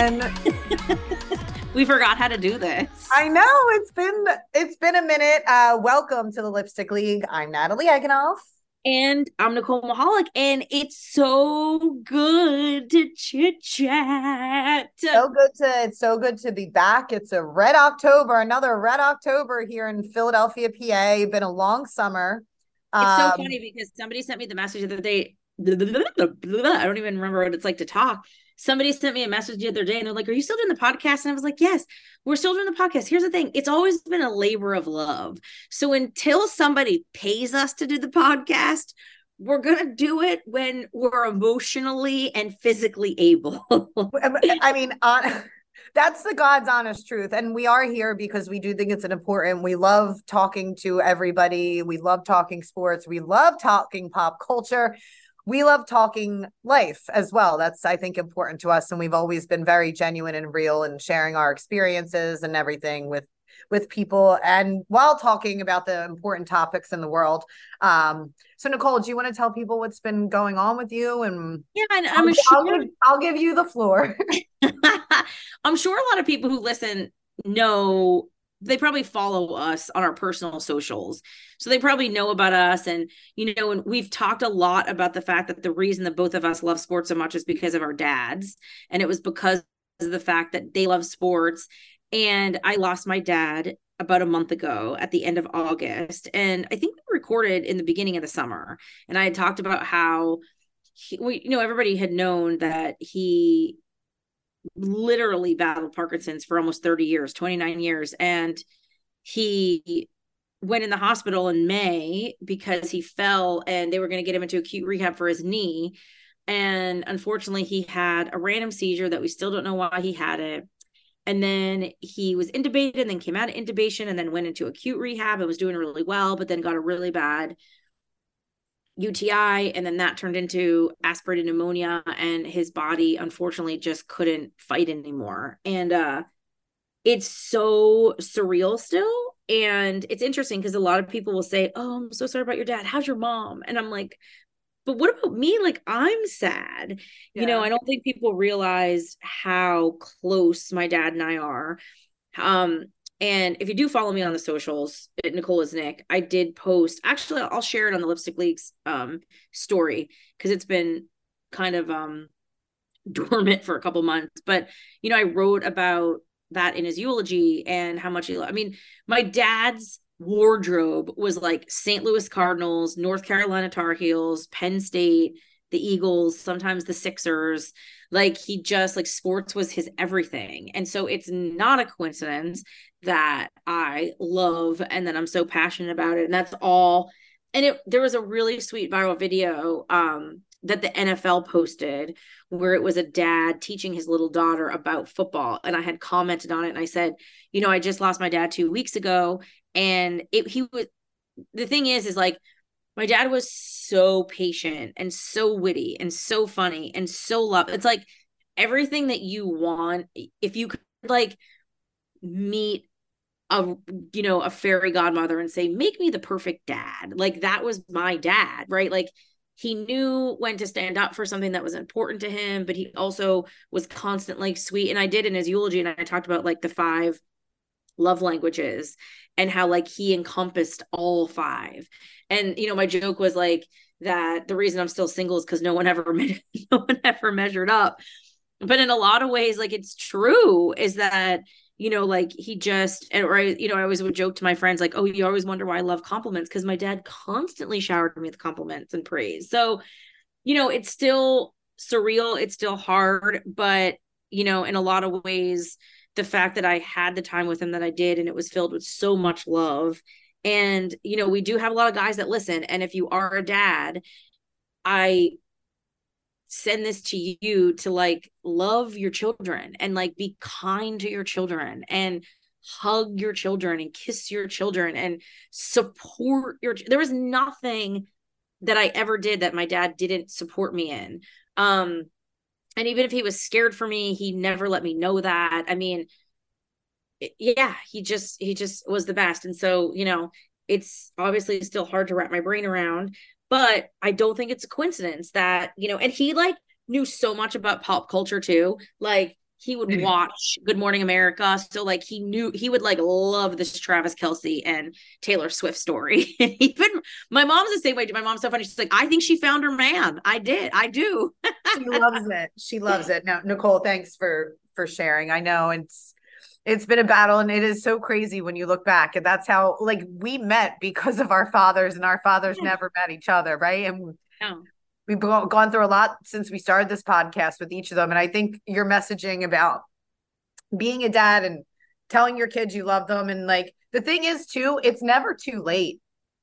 we forgot how to do this. I know it's been it's been a minute. Uh, welcome to the Lipstick League. I'm Natalie Egenolf. And I'm Nicole Michalik, and it's so good to chit chat. So good to it's so good to be back. It's a red October, another red October here in Philadelphia, PA. Been a long summer. It's um, so funny because somebody sent me the message the other day. I don't even remember what it's like to talk somebody sent me a message the other day and they're like, Are you still doing the podcast? And I was like, Yes, we're still doing the podcast. Here's the thing it's always been a labor of love. So until somebody pays us to do the podcast, we're going to do it when we're emotionally and physically able. I mean, on. That's the God's honest truth. And we are here because we do think it's an important. We love talking to everybody. We love talking sports. We love talking pop culture we love talking life as well. That's, I think, important to us. And we've always been very genuine and real and sharing our experiences and everything with with people and while talking about the important topics in the world. Um, so Nicole, do you want to tell people what's been going on with you? And yeah, and I'm I'll, sure I'll give, I'll give you the floor. I'm sure a lot of people who listen know they probably follow us on our personal socials. So they probably know about us. And, you know, and we've talked a lot about the fact that the reason that both of us love sports so much is because of our dads. And it was because of the fact that they love sports. And I lost my dad about a month ago at the end of August. And I think we recorded in the beginning of the summer. And I had talked about how he, we, you know, everybody had known that he literally battled Parkinson's for almost 30 years, 29 years. And he went in the hospital in May because he fell and they were going to get him into acute rehab for his knee. And unfortunately, he had a random seizure that we still don't know why he had it. And then he was intubated and then came out of intubation and then went into acute rehab and was doing really well, but then got a really bad UTI, and then that turned into aspirated pneumonia, and his body unfortunately just couldn't fight anymore. And uh, it's so surreal still. And it's interesting because a lot of people will say, Oh, I'm so sorry about your dad. How's your mom? And I'm like, but what about me? Like, I'm sad. Yeah. You know, I don't think people realize how close my dad and I are. Um, and if you do follow me on the socials, Nicole is Nick, I did post. Actually, I'll share it on the Lipstick League's um, story because it's been kind of um, dormant for a couple months. But you know, I wrote about that in his eulogy and how much he. I mean, my dad's wardrobe was like St. Louis Cardinals, North Carolina Tar Heels, Penn State, the Eagles, sometimes the Sixers. Like he just like sports was his everything. And so it's not a coincidence that I love and that I'm so passionate about it. And that's all. And it there was a really sweet viral video um that the NFL posted where it was a dad teaching his little daughter about football. And I had commented on it and I said, you know, I just lost my dad two weeks ago. And it he was the thing is, is like my dad was so patient and so witty and so funny and so love. It's like everything that you want. If you could like meet a you know a fairy godmother and say make me the perfect dad like that was my dad right like he knew when to stand up for something that was important to him but he also was constantly sweet and i did in his eulogy and i talked about like the five love languages and how like he encompassed all five and you know my joke was like that the reason i'm still single is because no one ever no one ever measured up but in a lot of ways like it's true is that you know, like he just, or I, you know, I always would joke to my friends, like, oh, you always wonder why I love compliments because my dad constantly showered me with compliments and praise. So, you know, it's still surreal, it's still hard, but, you know, in a lot of ways, the fact that I had the time with him that I did and it was filled with so much love. And, you know, we do have a lot of guys that listen. And if you are a dad, I send this to you to like love your children and like be kind to your children and hug your children and kiss your children and support your there was nothing that I ever did that my dad didn't support me in um and even if he was scared for me he never let me know that i mean yeah he just he just was the best and so you know it's obviously still hard to wrap my brain around but I don't think it's a coincidence that, you know, and he like knew so much about pop culture too. Like he would watch Good Morning America. So like he knew he would like love this Travis Kelce and Taylor Swift story. Even my mom's the same way. My mom's so funny. She's like, I think she found her man. I did. I do. she loves it. She loves it. Now, Nicole, thanks for for sharing. I know it's it's been a battle and it is so crazy when you look back and that's how like we met because of our fathers and our fathers yeah. never met each other right and we've gone through a lot since we started this podcast with each of them and i think your messaging about being a dad and telling your kids you love them and like the thing is too it's never too late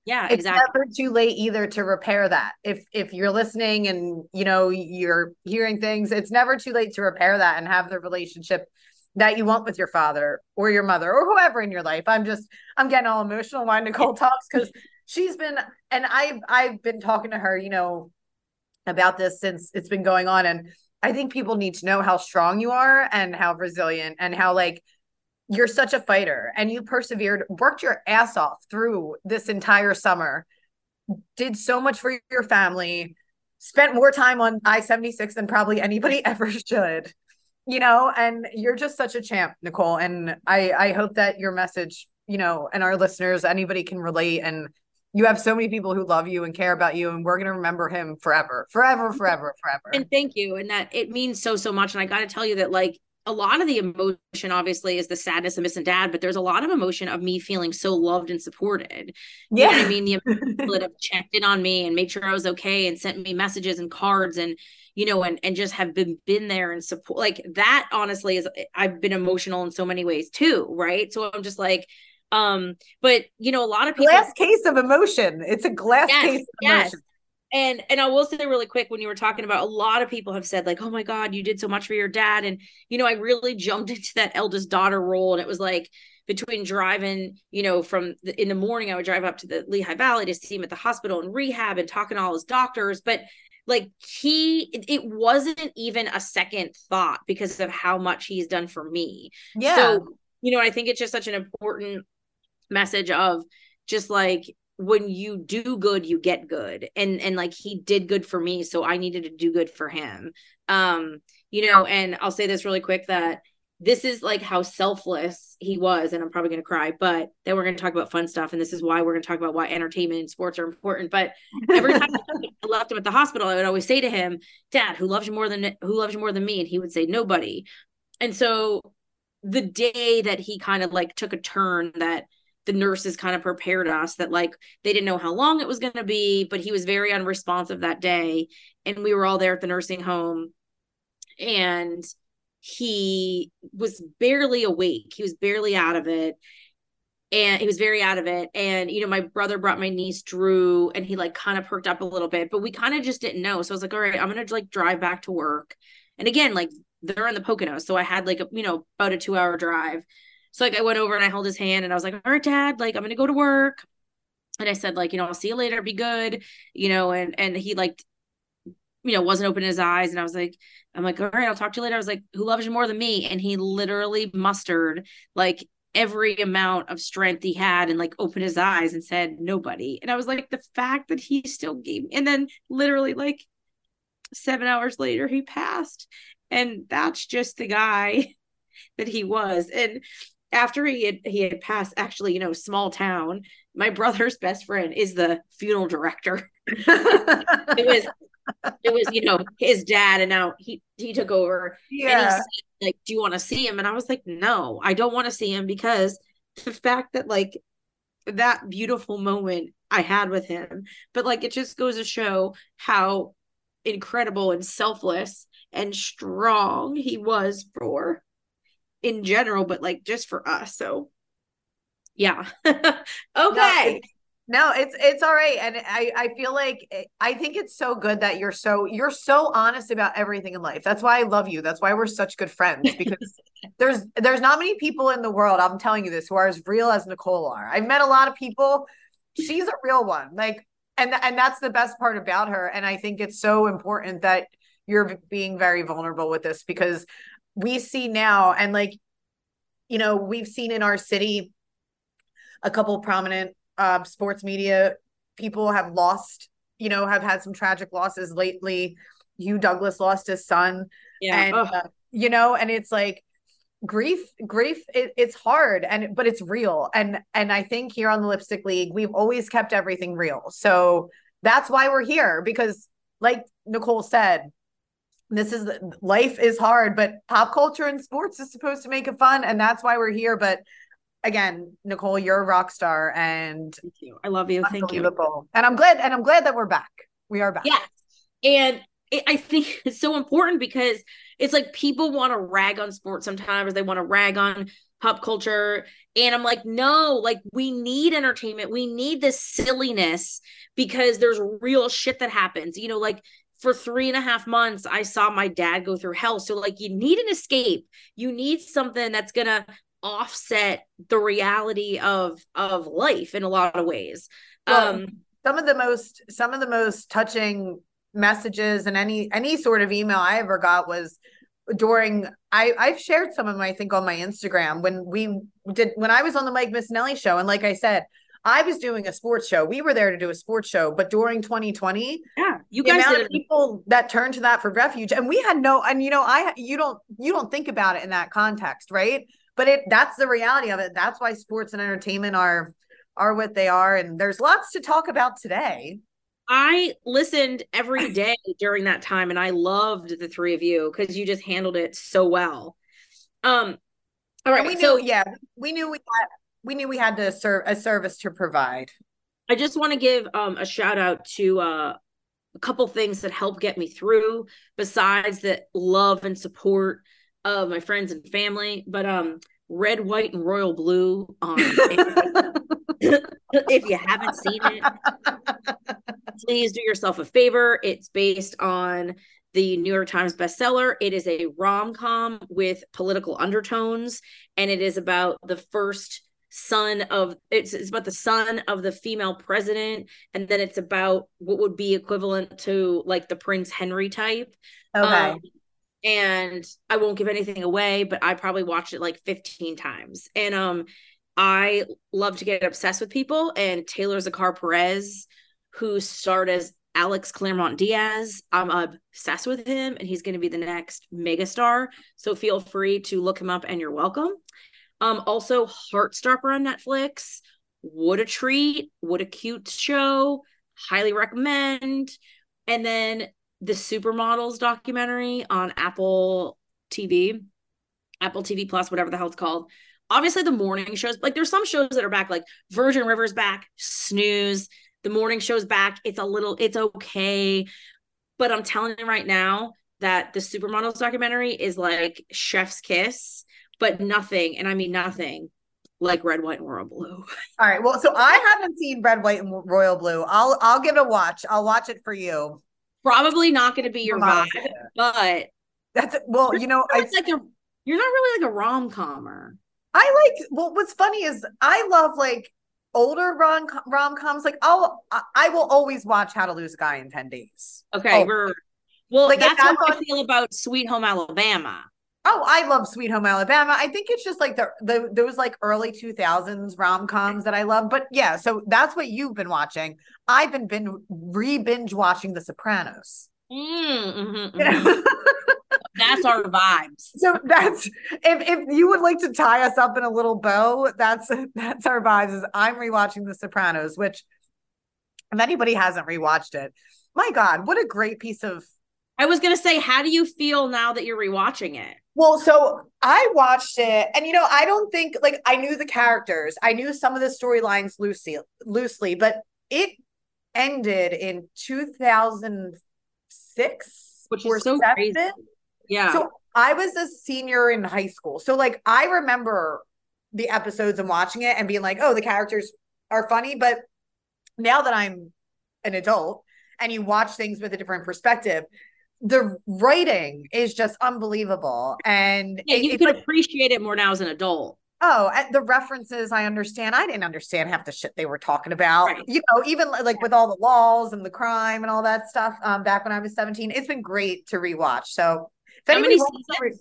yeah it's exactly. never too late either to repair that if if you're listening and you know you're hearing things it's never too late to repair that and have the relationship that you want with your father or your mother or whoever in your life. I'm just I'm getting all emotional when Nicole talks because she's been and I've I've been talking to her, you know, about this since it's been going on. And I think people need to know how strong you are and how resilient and how like you're such a fighter and you persevered, worked your ass off through this entire summer, did so much for your family, spent more time on I 76 than probably anybody ever should you know, and you're just such a champ, Nicole. And I I hope that your message, you know, and our listeners, anybody can relate. And you have so many people who love you and care about you, and we're gonna remember him forever, forever, forever, forever. And thank you. And that it means so so much. And I got to tell you that like a lot of the emotion obviously is the sadness of missing dad, but there's a lot of emotion of me feeling so loved and supported. You yeah. I mean? The people that have checked in on me and made sure I was okay and sent me messages and cards and you know, and and just have been been there and support like that honestly is I've been emotional in so many ways too, right? So I'm just like, um, but you know, a lot of people glass case of emotion. It's a glass yes, case of yes. emotion. And and i will say really quick when you were talking about a lot of people have said like oh my god you did so much for your dad. And you know i really jumped into that eldest daughter role and it was like between driving you know from the, in the morning i would drive up to the lehigh valley to see him at the hospital and rehab and talking to all his doctors. But like he it wasn't even a second thought because of how much he's done for me. Yeah. so you know i think it's just such an important message of just like when you do good you get good. And and like he did good for me so i needed to do good for him. Um you know and i'll say this really quick that this is like how selfless he was and i'm probably going to cry but then we're going to talk about fun stuff and this is why we're going to talk about why entertainment and sports are important. But every time i left him at the hospital i would always say to him dad who loves you more than who loves you more than me? And he would say nobody. And so the day that he kind of like took a turn that the nurses kind of prepared us that like they didn't know how long it was going to be but he was very unresponsive that day. And we were all there at the nursing home. And he was barely awake. He was barely out of it. And he was very out of it. And you know my brother brought my niece drew and he like kind of perked up a little bit but we kind of just didn't know. So i was like all right i'm gonna like drive back to work. And again like they're in the poconos so i had like a you know about a two hour drive so like I went over and I held his hand and I was like, all right, dad, like I'm gonna go to work. And I said, like, you know, I'll see you later, be good, you know, and and he like, you know, wasn't opening his eyes. And I was like, I'm like, all right, I'll talk to you later. I was like, who loves you more than me? And he literally mustered like every amount of strength he had and like opened his eyes and said nobody. And I was like, the fact that he still gave and then literally like seven hours later, he passed. And that's just the guy that he was. And after he had he had passed actually you know small town my brother's best friend is the funeral director. It was it was you know his dad and now he he took over yeah and he said, like do you want to see him? And i was like no i don't want to see him because the fact that like that beautiful moment i had with him but like it just goes to show how incredible and selfless and strong he was for in general, but like just for us. So yeah. okay. No, no, it's it's all right, and I I feel like eh, I think it's so good that you're so you're so honest about everything in life. That's why I love you. That's why we're such good friends because there's there's not many people in the world. I'm telling you this who are as real as Nicole are. I've met a lot of people. She's a real one. Like, and and that's the best part about her. And I think it's so important that you're being very vulnerable with this because we see now and like you know we've seen in our city a couple prominent uh, sports media people have lost you know have had some tragic losses lately. Hugh douglas lost his son. Yeah. And uh, you know, and it's like grief grief it, it's hard and but it's real. And and i think here on the lipstick league we've always kept everything real. So that's why we're here because like nicole said this is life is hard but pop culture and sports is supposed to make it fun and that's why we're here. But again nicole you're a rock star and thank you. I love you. Thank you. And i'm glad and i'm glad that we're back. We are back. Yes. And it, i think it's so important because it's like people want to rag on sports sometimes they want to rag on pop culture. And i'm like no like we need entertainment. We need this silliness because there's real shit that happens. You know like for three and a half months i saw my dad go through hell. So like you need an escape. You need something that's gonna offset the reality of of life in a lot of ways. Well, um some of the most some of the most touching messages and any any sort of email i ever got was during I I've shared some of them I think on my Instagram when we did when I was on the Mike Missanelli show. And like I said I was doing a sports show. We were there to do a sports show, but during 2020, yeah, you guys did people that turned to that for refuge, and we had no. And you know, I you don't you don't think about it in that context, right? But it that's the reality of it. That's why sports and entertainment are are what they are, and there's lots to talk about today. I listened every day during that time and I loved the three of you because you just handled it so well. Um all right. And we so, knew, yeah, we knew we had we knew we had to serve a service to provide. I just want to give um a shout out to uh a couple things that helped get me through besides the love and support of my friends and family. But um red, white, and royal blue. Um, if you haven't seen it, please do yourself a favor. It's based on the New York Times bestseller. It is a rom com with political undertones, and it is about the first son of it's, it's about the son of the female president and then it's about what would be equivalent to like the prince henry type okay um, and i won't give anything away but i probably watched it like 15 times and um i love to get obsessed with people and taylor zakhar perez who starred as Alex Claremont Diaz. I'm obsessed with him and he's going to be the next megastar. So feel free to look him up and you're welcome. Um, also Heartstopper on Netflix. What a treat. What a cute show. Highly recommend. And then the Supermodels documentary on Apple TV, Apple TV Plus, whatever the hell it's called. Obviously, the morning shows, like there's some shows that are back, like Virgin River's back, Snooze the morning show's back. It's a little, it's okay. But I'm telling you right now that the supermodels documentary is like chef's kiss, but nothing, and I mean nothing like red, white, and royal blue. All right. Well, so I haven't seen red, white, and royal blue. I'll I'll give it a watch. I'll watch it for you. Probably not going to be your vibe, but that's well, you know, it's like a you're not really like a rom comer. I like well, what's funny is I love like older rom rom coms, like I'll I will always watch How to Lose a Guy in Ten Days. Okay, oh. well. Like that's, that's how I feel about Sweet Home Alabama. Oh, I love Sweet Home Alabama. I think it's just like the the those like early two thousands rom coms that I love. But yeah, so that's what you've been watching. I've been been re binge watching The Sopranos. Mm, mm-hmm, mm-hmm. that's our vibes. So that's if if you would like to tie us up in a little bow, that's that's our vibes. Is I'm rewatching The Sopranos, which if anybody hasn't rewatched it, my God, what a great piece of. I was gonna say, how do you feel now that you're rewatching it? Well, so I watched it, and you know, I don't think like I knew the characters, I knew some of the storylines loosely, loosely, but it ended in 2006, which is so seven. crazy. Yeah. So I was a senior in high school. So like I remember the episodes and watching it and being like, oh, the characters are funny. But now that I'm an adult and you watch things with a different perspective, the writing is just unbelievable. And yeah, you it, can appreciate it more now as an adult. Oh, the references I understand. I didn't understand half the shit they were talking about. Right. You know, even like with all the laws and the crime and all that stuff. Um, back when I was 17, it's been great to rewatch. So if How many seasons?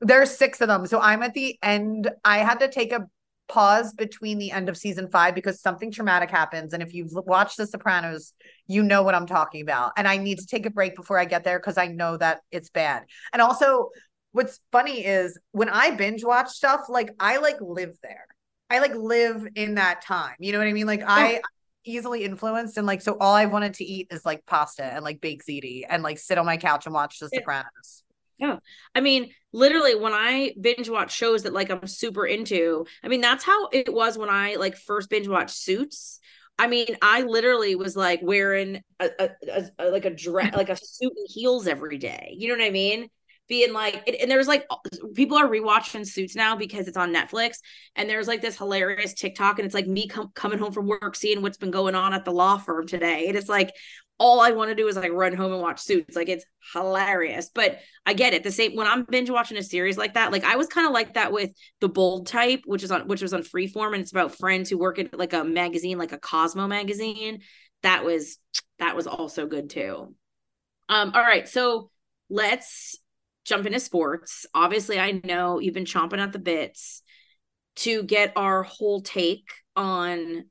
There's six of them. So I'm at the end. I had to take a pause between the end of season five because something traumatic happens. And if you've watched The Sopranos, you know what I'm talking about. And I need to take a break before I get there because I know that it's bad. And also, what's funny is when I binge watch stuff, like I like live there. I like live in that time. You know what I mean? Like yeah. I easily influenced and like so all I wanted to eat is like pasta and like baked ziti and like sit on my couch and watch The. Sopranos. Yeah. I mean, literally when I binge watch shows that like I'm super into, I mean, that's how it was when I like first binge watched Suits. I mean, I literally was like wearing a, a, a, a like a dress, like a suit and heels every day. You know what I mean? being like and there's like people are rewatching suits now because it's on netflix and there's like this hilarious tiktok and it's like me com- coming home from work seeing what's been going on at the law firm today and it's like all i want to do is like run home and watch suits like it's hilarious but i get it the same when i'm binge watching a series like that like i was kind of like that with the bold type which is on which was on freeform and it's about friends who work at like a magazine like a cosmo magazine that was that was also good too um all right so let's jump into sports. Obviously, I know you've been chomping at the bits to get our whole take on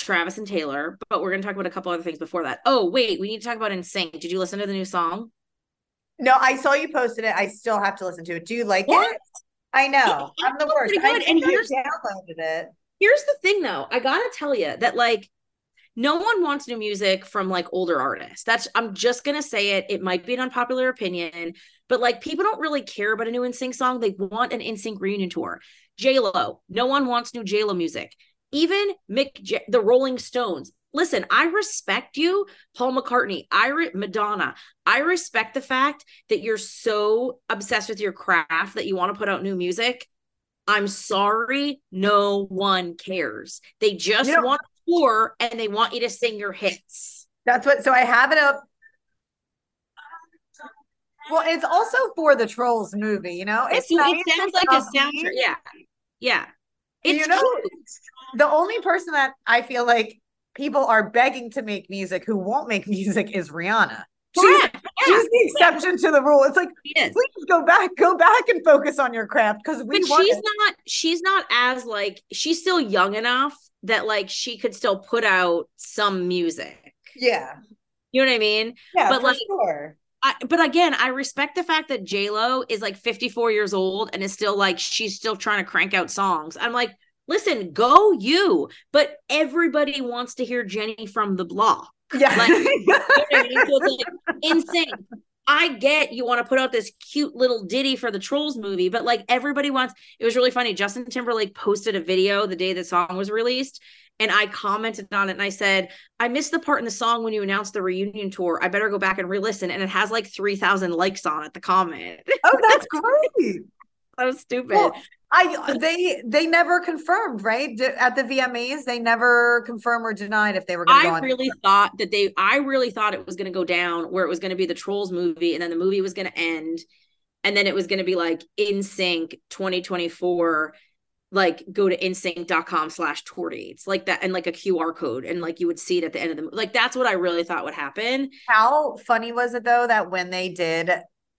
Travis and Taylor, but we're going to talk about a couple other things before that. Oh, wait, we need to talk about NSYNC. Did you listen to the new song? No, I saw you posted it. I still have to listen to it. Do you like what? it? I know. I'm the worst. I and here's, downloaded it. Here's the thing though. I got to tell you that like no one wants new music from like older artists. That's I'm just gonna say it. It might be an unpopular opinion, but like people don't really care about a new NSYNC song. They want an NSYNC reunion tour. J Lo, no one wants new J Lo music. Even Mick, J- the Rolling Stones. Listen, I respect you, Paul McCartney. I re- Madonna. I respect the fact that you're so obsessed with your craft that you want to put out new music. I'm sorry, no one cares. They just you know, want tour and they want you to sing your hits. That's what. So I have it up. Well, it's also for the Trolls movie. You know, it's nice it sounds like a soundtrack. Yeah, yeah. It's you know, the only person that I feel like people are begging to make music who won't make music is Rihanna. She's, yeah, she's the exception yeah. to the rule. It's like, please go back, go back and focus on your craft because we. But she's it. not. She's not as like. She's still young enough that like she could still put out some music. Yeah. You know what I mean? Yeah, but like sure. I, but again, I respect the fact that J Lo is like 54 years old and is still like she's still trying to crank out songs. I'm like, listen, go you. But everybody wants to hear Jenny from the block. Yeah, like, you know I mean? so it's like insane. I get you want to put out this cute little ditty for the Trolls movie, but like everybody wants. It was really funny. Justin Timberlake posted a video the day the song was released, and I commented on it and I said, I missed the part in the song when you announced the reunion tour. I better go back and re-listen. And it has like 3,000 likes on it, the comment. Oh, that's great. so stupid. Well, I they they never confirmed, right? At the VMAs, they never confirmed or denied if they were going to go I really thought that they I really thought it was going to go down where it was going to be the Trolls movie and then the movie was going to end and then it was going to be like NSYNC 2024 like go to nsync.com slash tour dates like that and like a qr code and like you would see it at the end of the like that's what i really thought would happen. How funny was it though that when they did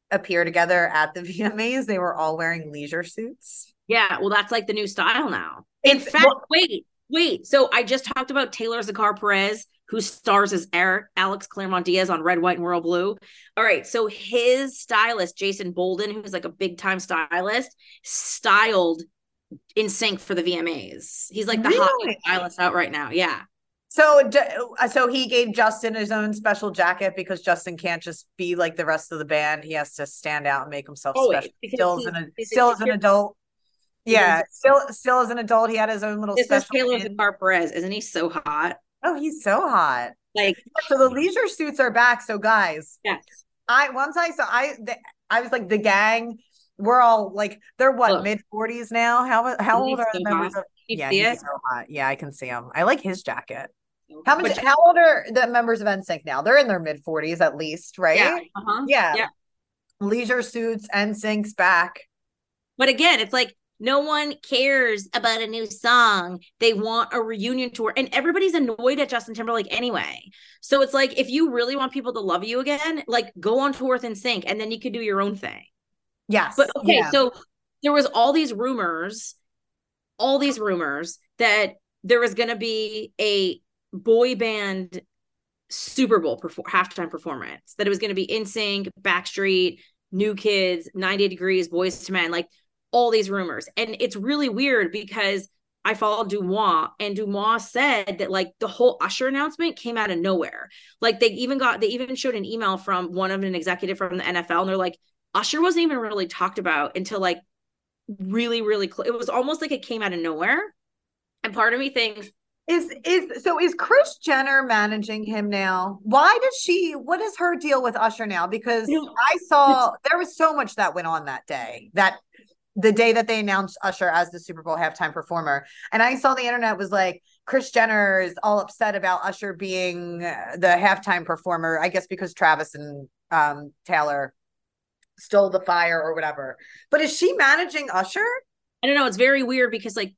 appear together at the vmas they were all wearing leisure suits yeah well that's like the new style now in it's, fact well, wait wait so i just talked about taylor zakhar perez who stars as Eric Alex Claremont Diaz on Red, White, and Royal Blue. All right, so his stylist Jason Bolden, who's like a big time stylist, styled NSYNC for the VMAs. He's like the really? hot stylist out right now. Yeah. So, uh, so he gave Justin his own special jacket because Justin can't just be like the rest of the band. He has to stand out and make himself Always, special. Still as an still as an adult. Yeah, still still as an adult, he had his own little. This is Taylor Zakhar Perez, isn't he so hot? Oh, he's so hot. Like so, the leisure suits are back. So, guys, yes, I once I saw I the, I was like the gang we're all like they're what mid 40s now. How how old are the members of yeah, he's so hot. Yeah, I can see him. I like his jacket. How much how old are the members of NSYNC now? They're in their mid 40s at least, right? Yeah. Uh-huh. yeah. yeah. Leisure suits, NSYNC's back. But again, it's like no one cares about a new song. They want a reunion tour. And everybody's annoyed at Justin Timberlake anyway. So it's like if you really want people to love you again, like go on tour with NSYNC and then you could do your own thing. Yes. But okay, yeah. so there was all these rumors, all these rumors that there was going to be a boy band Super Bowl perfor- halftime performance, that it was going to be NSYNC, Backstreet, New Kids, 90 Degrees, Boyz II Men, like all these rumors. And it's really weird because I followed DeuxMoi and DeuxMoi said that like the whole Usher announcement came out of nowhere. Like they even got, they even showed an email from one of an executive from the NFL and they're like, Usher wasn't even really talked about until like really, really close. It was almost like it came out of nowhere. And part of me thinks, is is so is Kris Jenner managing him now? Why does she what is her deal with Usher now? Because I saw there was so much that went on that day. That the day that they announced Usher as the Super Bowl halftime performer. And I saw the internet was like, Kris Jenner is all upset about Usher being the halftime performer, I guess because Travis and um, Taylor stole the fire or whatever. But is she managing Usher? I don't know. It's very weird because like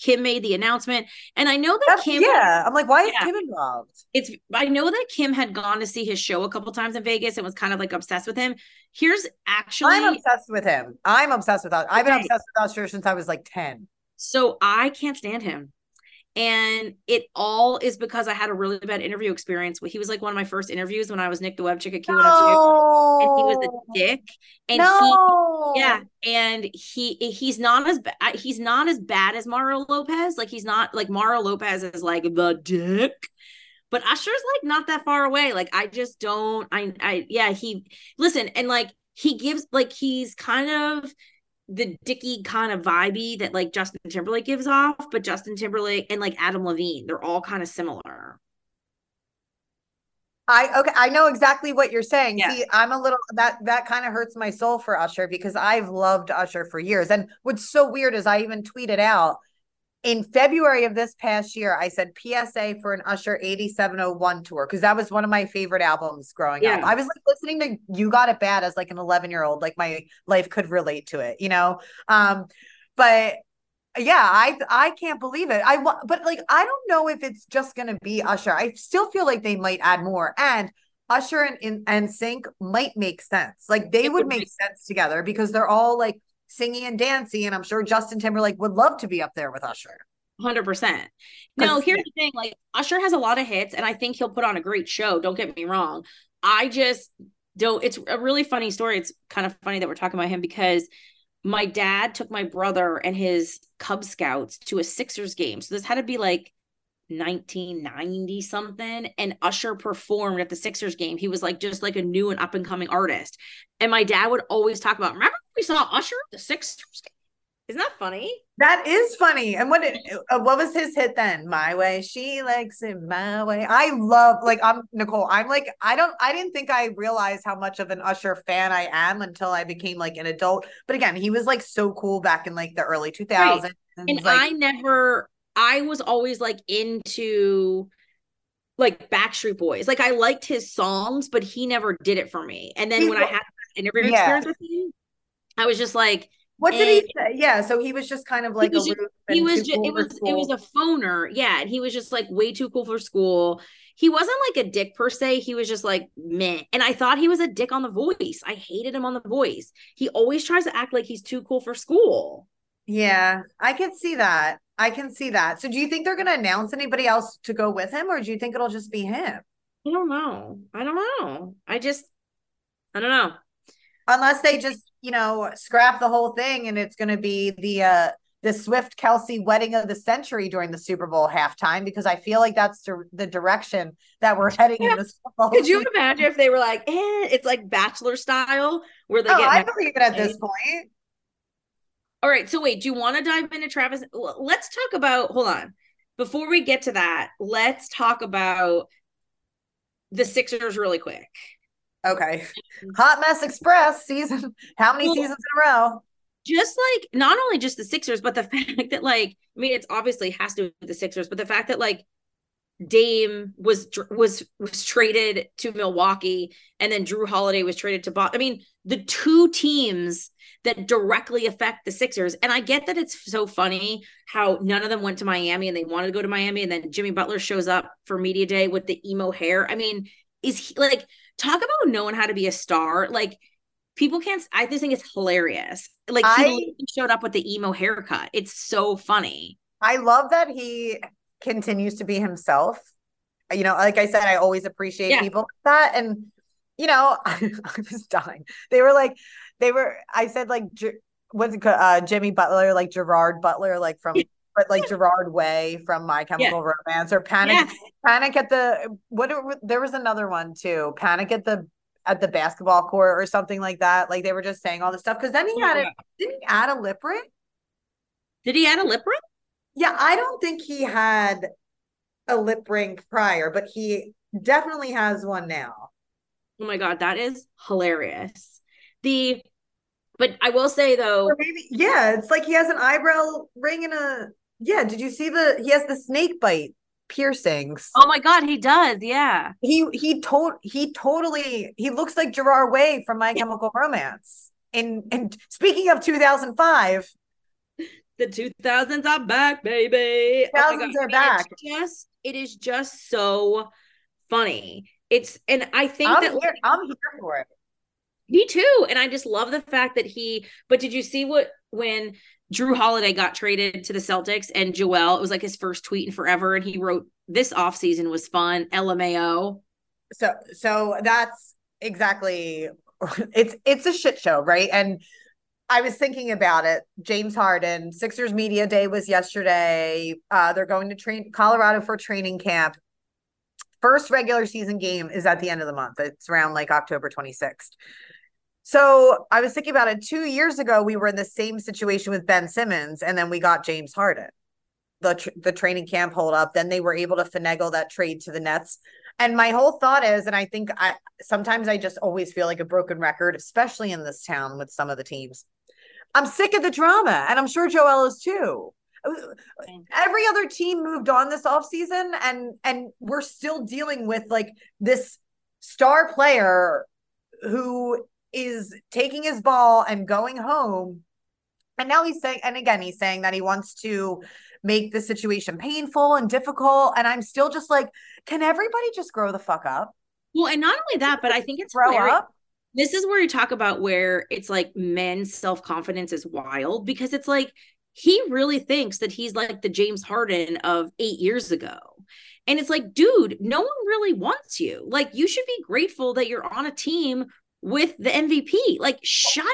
Kim made the announcement, and I know that That's, Kim. Yeah, I'm like, why is yeah, Kim involved? It's I know that Kim had gone to see his show a couple times in Vegas and was kind of like obsessed with him. Here's actually, I'm obsessed with him. I'm obsessed with I've been obsessed with Usher since I was like ten. So I can't stand him. And it all is because I had a really bad interview experience. He was like one of my first interviews when I was Nick the Web Chick at Q no. and he was a dick. And no. he, yeah, and he he's not as bad. He's not as bad as Mario Lopez. Like he's not like Mario Lopez is like the dick, but Usher's like not that far away. Like I just don't. I I yeah. He listen and like he gives like he's kind of the dicky kind of vibey that like Justin Timberlake gives off, but Justin Timberlake and like Adam Levine, they're all kind of similar. I okay, I know exactly what you're saying. Yeah. See, I'm a little that that kind of hurts my soul for Usher because I've loved Usher for years. And what's so weird is I even tweeted out in February of this past year, I said PSA for an Usher 8701 tour because that was one of my favorite albums growing yeah. up. I was like listening to You Got It Bad as like an 11 year old, like my life could relate to it, you know? Um, but yeah, I I can't believe it. I but like I don't know if it's just gonna be Usher. I still feel like they might add more and Usher and and, and Sync might make sense. Like they would make sense together because they're all like singing and dancing. And I'm sure Justin Timberlake would love to be up there with Usher. 100%. No, here's the thing like, Usher has a lot of hits, and I think he'll put on a great show. Don't get me wrong. I just don't. It's a really funny story. It's kind of funny that we're talking about him because my dad took my brother and his Cub Scouts to a Sixers game. So this had to be like 1990 something and Usher performed at the Sixers game. He was like just like a new and up and coming artist. And my dad would always talk about, remember we saw Usher at the Sixers game? Isn't that funny? That is funny. And what did uh, what was his hit then? My way. She likes it my way. I love like I'm Nicole. I'm like I don't I didn't think I realized how much of an Usher fan I am until I became like an adult. But again, he was like so cool back in like the early 2000s. Right. And like, I never I was always like into like Backstreet Boys. Like I liked his songs, but he never did it for me. And then he, when I had an interview yeah. experience with him, I was just like, what did he eh. say? Yeah, so he was just kind of like he was, just, he was just, cool it was it was a phoner. Yeah, and he was just like way too cool for school. He wasn't like a dick per se. He was just like meh. And I thought he was a dick on the voice. I hated him on the voice. He always tries to act like he's too cool for school. Yeah, I can see that. I can see that. So do you think they're going to announce anybody else to go with him or do you think it'll just be him? I don't know. I don't know. I just I don't know. Unless they just, you know, scrap the whole thing and it's going to be the uh the Swift Kelce wedding of the century during the Super Bowl halftime because I feel like that's the direction that we're heading yeah. in this football. Could you imagine if they were like, eh, it's like bachelor style where they oh, get I believe it at this point. All right. So wait, do you want to dive into Travis? Let's talk about hold on. Before we get to that, let's talk about the Sixers really quick. Okay. Hot Mess Express season. How many well, seasons in a row? Just like not only just the Sixers, but the fact that like I mean, it's obviously has to do with the Sixers, but the fact that like Dame was was was traded to Milwaukee, and then Jrue Holiday was traded to Boston. I mean, the two teams that directly affect the Sixers. And I get that it's so funny how none of them went to Miami and they wanted to go to Miami. And then Jimmy Butler shows up for media day with the emo hair. I mean, is he like, talk about knowing how to be a star? Like, people can't, I just think it's hilarious. Like, he I, showed up with the emo haircut. It's so funny. I love that he continues to be himself. You know, like I said, I always appreciate yeah. people like that. And you know, I, I was dying. They were like, they were. I said like, what's it? Uh, Jimmy Butler, like Gerard Butler, like from. But like Gerard Way from My Chemical yeah. Romance, or Panic. Panic at the what? There was another one too. Panic at the at the basketball court or something like that. Like they were just saying all this stuff because then he had it. Didn't he add a lip ring? Did he add a lip ring? Yeah, I don't think he had a lip ring prior, but he definitely has one now. Oh my god, that is hilarious. The but I will say though, maybe yeah, it's like he has an eyebrow ring and a yeah. Did you see the? He has the snake bite piercings. Oh my god, he does. Yeah. He he told he totally he looks like Gerard Way from My Chemical Romance. And and speaking of 2005, the 2000s are back, baby. 2000s oh are back. It's just it is just so funny. It's and I think I'm that here, I'm here for it. Me too. And I just love the fact that he but did you see what when Jrue Holiday got traded to the Celtics and Joel, it was like his first tweet in forever. And he wrote, This offseason was fun, LMAO. So so that's exactly it's it's a shit show, right? And I was thinking about it. James Harden, Sixers Media Day was yesterday. Uh, they're going to train Colorado for training camp. First regular season game is at the end of the month. It's around like October 26th. So I was thinking about it. Two years ago, we were in the same situation with Ben Simmons, and then we got James Harden. The tr- the training camp hold up. Then they were able to finagle that trade to the Nets. And my whole thought is, and I think I sometimes I just always feel like a broken record, especially in this town with some of the teams. I'm sick of the drama, and I'm sure Joel is too. Every other team moved on this offseason, and and we're still dealing with like this star player who is taking his ball and going home. And now he's saying, and again, he's saying that he wants to make the situation painful and difficult. And I'm still just like, can everybody just grow the fuck up? Well, and not only that, but I think it's grow hilarious. up. This is where you talk about where it's like men's self confidence is wild because it's like he really thinks that he's like the James Harden of eight years ago. And it's like, dude, no one really wants you. Like, you should be grateful that you're on a team with the MVP. Like, shut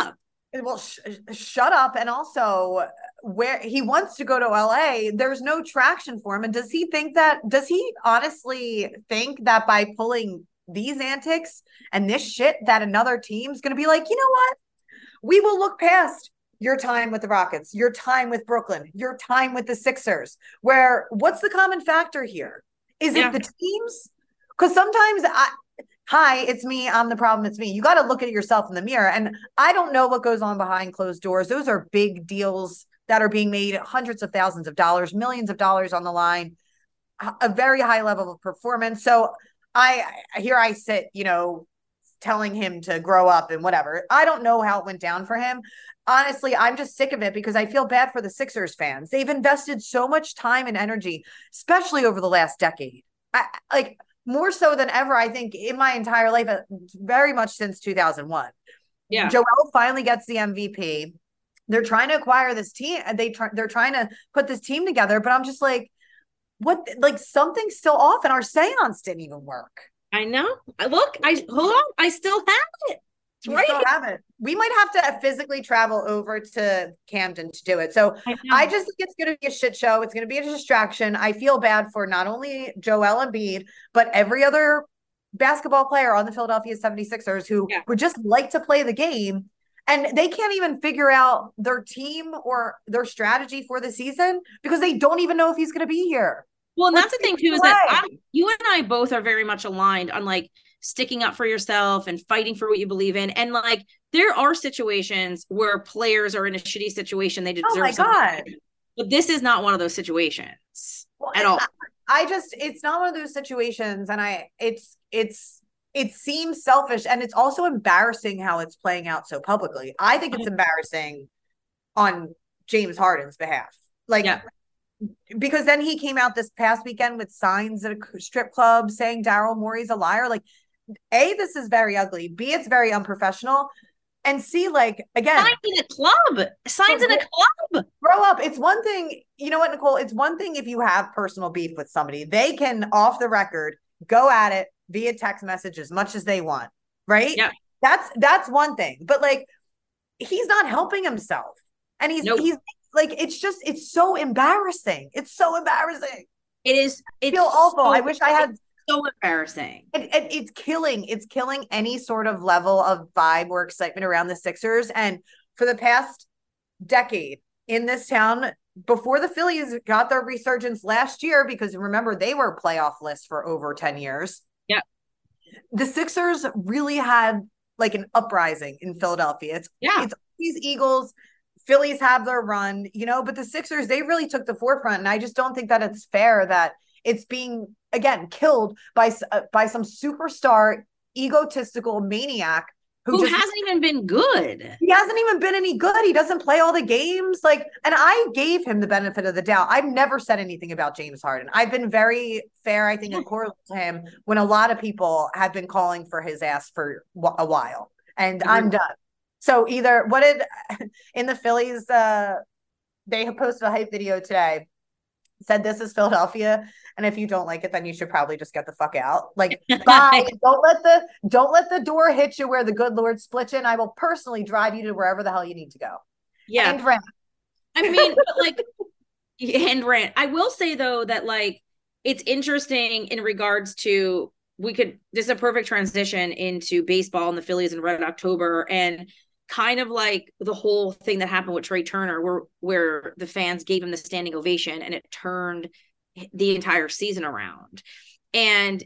up. Well, sh- shut up. And also, where he wants to go to LA, there's no traction for him. And does he think that, does he honestly think that by pulling these antics and this shit, that another team's going to be like, you know what? We will look past your time with the Rockets, your time with Brooklyn, your time with the Sixers, where what's the common factor here? Is yeah. it the teams? Because sometimes I, hi, it's me. I'm the problem. It's me. You got to look at yourself in the mirror. And I don't know what goes on behind closed doors. Those are big deals that are being made, hundreds of thousands of dollars, millions of dollars on the line, a very high level of performance. So I here I sit, you know, telling him to grow up and whatever. I don't know how it went down for him. Honestly, I'm just sick of it because I feel bad for the Sixers fans. They've invested so much time and energy, especially over the last decade. I, like more so than ever, I think, in my entire life, uh, very much since 2001. Yeah. Joel finally gets the MVP. They're trying to acquire this team. They try, they're trying to put this team together, but I'm just like, what? Like something's still off, and our seance didn't even work. I know. Look, I hold on. I still have it. We right. still have it. We might have to physically travel over to Camden to do it. So I, I just think it's going to be a shit show. It's going to be a distraction. I feel bad for not only Joel Embiid, but every other basketball player on the Philadelphia 76ers who yeah. would just like to play the game. And they can't even figure out their team or their strategy for the season because they don't even know if he's going to be here. Well, and that's the thing too is that I, you and I both are very much aligned on like sticking up for yourself and fighting for what you believe in. And like there are situations where players are in a shitty situation, they deserve. Oh my god! But this is not one of those situations well, at all. I, just it's not one of those situations, and I it's it's it seems selfish and it's also embarrassing how it's playing out so publicly. I think it's mm-hmm. embarrassing on James Harden's behalf. Like yeah because then he came out this past weekend with signs at a strip club saying Daryl Morey's a liar. Like, A, this is very ugly. B, it's very unprofessional. And C, like, again, signs in a club, signs in a club. Grow up. It's one thing, you know what, Nicole? It's one thing if you have personal beef with somebody, they can, off the record, go at it, via text message as much as they want, right? Yeah. That's that's one thing. But like he's not helping himself. And he's nope. he's like it's just it's so embarrassing. It's so embarrassing. It is it's I feel awful. So, I wish I had so embarrassing. It, it, it's killing. It's killing any sort of level of vibe or excitement around the Sixers. And for the past decade in this town, before the Phillies got their resurgence last year, because remember they were playoff list for over 10 years. Yeah. The Sixers really had like an uprising in Philadelphia. It's yeah, it's these Eagles. Phillies have their run, you know, but the Sixers, they really took the forefront. And I just don't think that it's fair that it's being again killed by uh, by some superstar egotistical maniac who, who just, hasn't even been good. He hasn't even been any good. He doesn't play all the games. Like, and I gave him the benefit of the doubt. I've never said anything about James Harden. I've been very fair, I think, and cordial to him when a lot of people have been calling for his ass for a while. And mm-hmm. I'm done. So either what did in the Phillies uh they posted a hype video today said this is Philadelphia and if you don't like it, then you should probably just get the fuck out. Like, bye. don't let the don't let the door hit you where the good Lord splits in. I will personally drive you to wherever the hell you need to go. Yeah. And rent. I mean, but like and rent. I will say though that like it's interesting in regards to we could this is a perfect transition into baseball and the Phillies in Red October and kind of like the whole thing that happened with Trea Turner where where the fans gave him the standing ovation and it turned the entire season around. And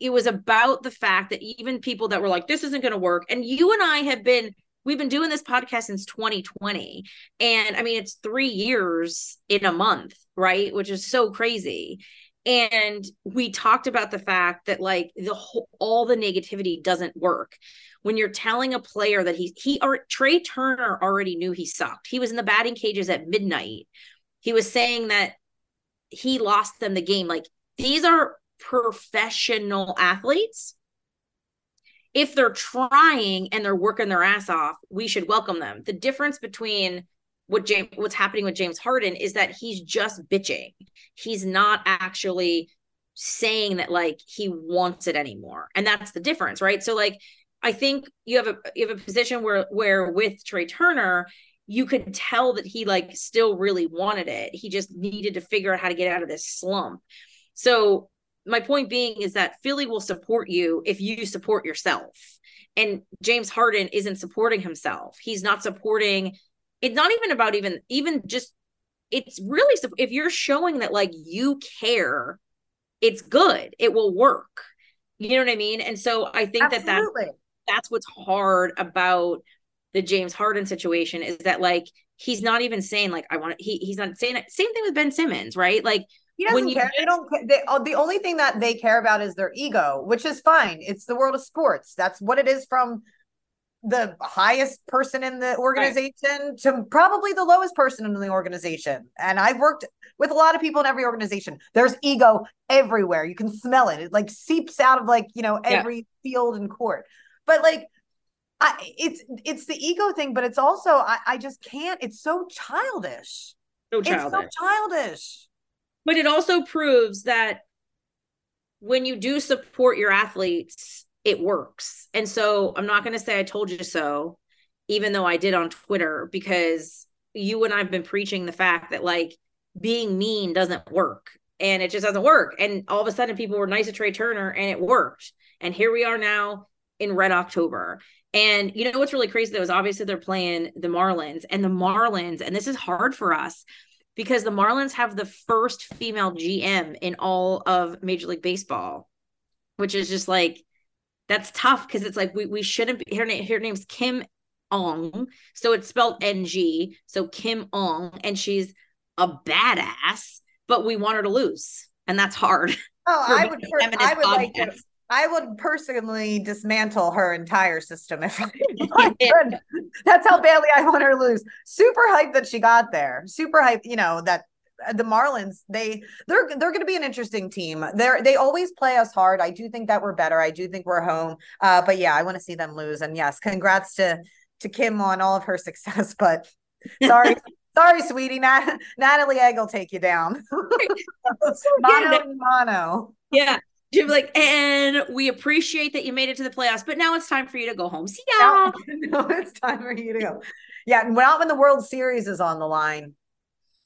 it was about the fact that even people that were like, this isn't going to work. And you and I have been, we've been doing this podcast since 2020. And I mean, it's three years in a month, right? Which is so crazy. And we talked about the fact that like the whole, all the negativity doesn't work. When you're telling a player that he, he, or Trea Turner already knew he sucked. He was in the batting cages at midnight. He was saying that he lost them the game. Like these are professional athletes. If they're trying and they're working their ass off, we should welcome them. The difference between what James what's happening with James Harden is that he's just bitching. He's not actually saying that like he wants it anymore. And that's the difference, right? So like I think you have a you have a position where where with Trea Turner, you could tell that he like still really wanted it. He just needed to figure out how to get out of this slump. So my point being is that Philly will support you if you support yourself. And James Harden isn't supporting himself. He's not supporting it's not even about even even just it's really if you're showing that like you care, it's good. It will work. You know what I mean? And so I think Absolutely. that that that's what's hard about the James Harden situation is that like he's not even saying like I want to, he he's not saying it. Same thing with Ben Simmons, right? Like he doesn't when you, care. They don't. They, oh, the only thing that they care about is their ego, which is fine. It's the world of sports. That's what it is from the highest person in the organization right. to probably the lowest person in the organization. And I've worked with a lot of people in every organization. There's ego everywhere. You can smell it. It like seeps out of like, you know, every yeah. field and court. But like I, it's it's the ego thing, but it's also I, I just can't. It's so childish. So childish. It's so childish. But it also proves that when you do support your athletes, it works. And so I'm not going to say I told you so, even though I did on Twitter, because you and I've been preaching the fact that like being mean doesn't work and it just doesn't work. And all of a sudden people were nice to Trea Turner and it worked. And here we are now in Red October. And you know what's really crazy though is obviously they're playing the Marlins and the Marlins, and this is hard for us because the Marlins have the first female GM in all of Major League Baseball, which is just like that's tough because it's like we we shouldn't be her name her name's Kim Ong. So it's spelled NG. So Kim Ong, and she's a badass, but we want her to lose. And that's hard. Oh, I would, I would like to, I would personally dismantle her entire system if I, could. That's how badly I want her to lose. Super hype that she got there. Super hype, you know, that the Marlins, they they're they're going to be an interesting team. They're they always play us hard. I do think that we're better. I do think we're home. Uh, but yeah, I want to see them lose. And yes, congrats to to Kim on all of her success. But sorry. Sorry, sweetie. Nat- Natalie Egg will take you down. mono, mono. Yeah like, and we appreciate that you made it to the playoffs, but now it's time for you to go home. See ya. No, no it's time for you to go. Yeah, not when the World Series is on the line.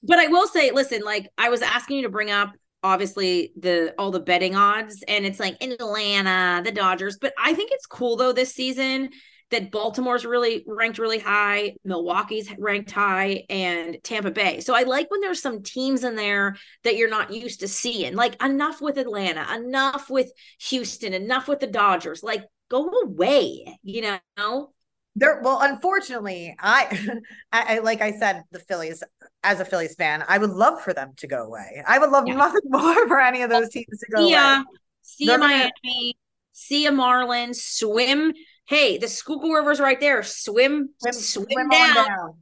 But I will say, listen, like I was asking you to bring up obviously the all the betting odds, and it's like Atlanta, the Dodgers. But I think it's cool though this season that Baltimore's really ranked really high, Milwaukee's ranked high, and Tampa Bay. So I like when there's some teams in there that you're not used to seeing. Like enough with Atlanta, enough with Houston, enough with the Dodgers. Like go away, you know? There well, unfortunately, I, I, I like I said, the Phillies, as a Phillies fan, I would love for them to go away. I would love yeah. nothing more for any of those oh, teams to go yeah. away. See Miami, see you, Marlins, swim hey, the Schuylkill River's right there. Swim, swim, swim, swim down. On down.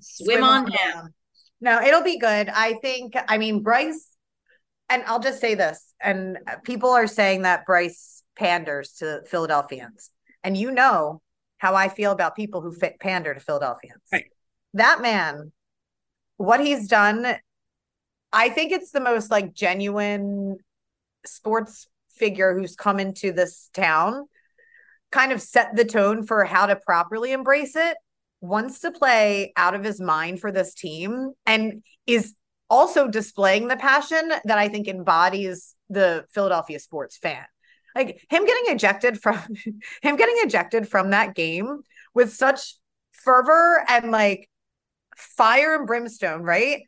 Swim, swim on, on down. down. No, it'll be good. I think, I mean, Bryce, and I'll just say this, and people are saying that Bryce panders to Philadelphians. And you know how I feel about people who fit pander to Philadelphians. Right. That man, what he's done, I think it's the most like genuine sports figure who's come into this town kind of set the tone for how to properly embrace it, wants to play out of his mind for this team, and is also displaying the passion that I think embodies the Philadelphia sports fan. Like him getting ejected from him getting ejected from that game with such fervor and like fire and brimstone, right?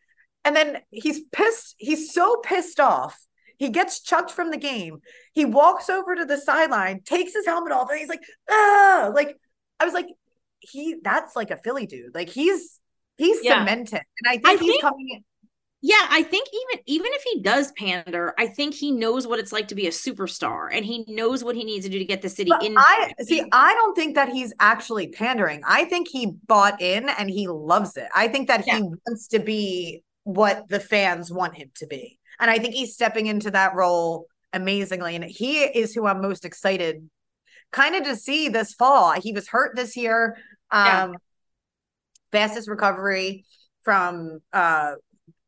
And then he's pissed, he's so pissed off he gets chucked from the game. He walks over to the sideline, takes his helmet off, and he's like, ah, like I was like, he that's like a Philly dude. Like he's he's yeah. cemented. And I think I he's think, coming in. Yeah, I think even even if he does pander, I think he knows what it's like to be a superstar and he knows what he needs to do to get the city but in. I see, I don't think that he's actually pandering. I think he bought in and he loves it. I think that yeah. he wants to be what the fans want him to be. And I think he's stepping into that role amazingly. And he is who I'm most excited kind of to see this fall. He was hurt this year. Um, yeah. fastest recovery from uh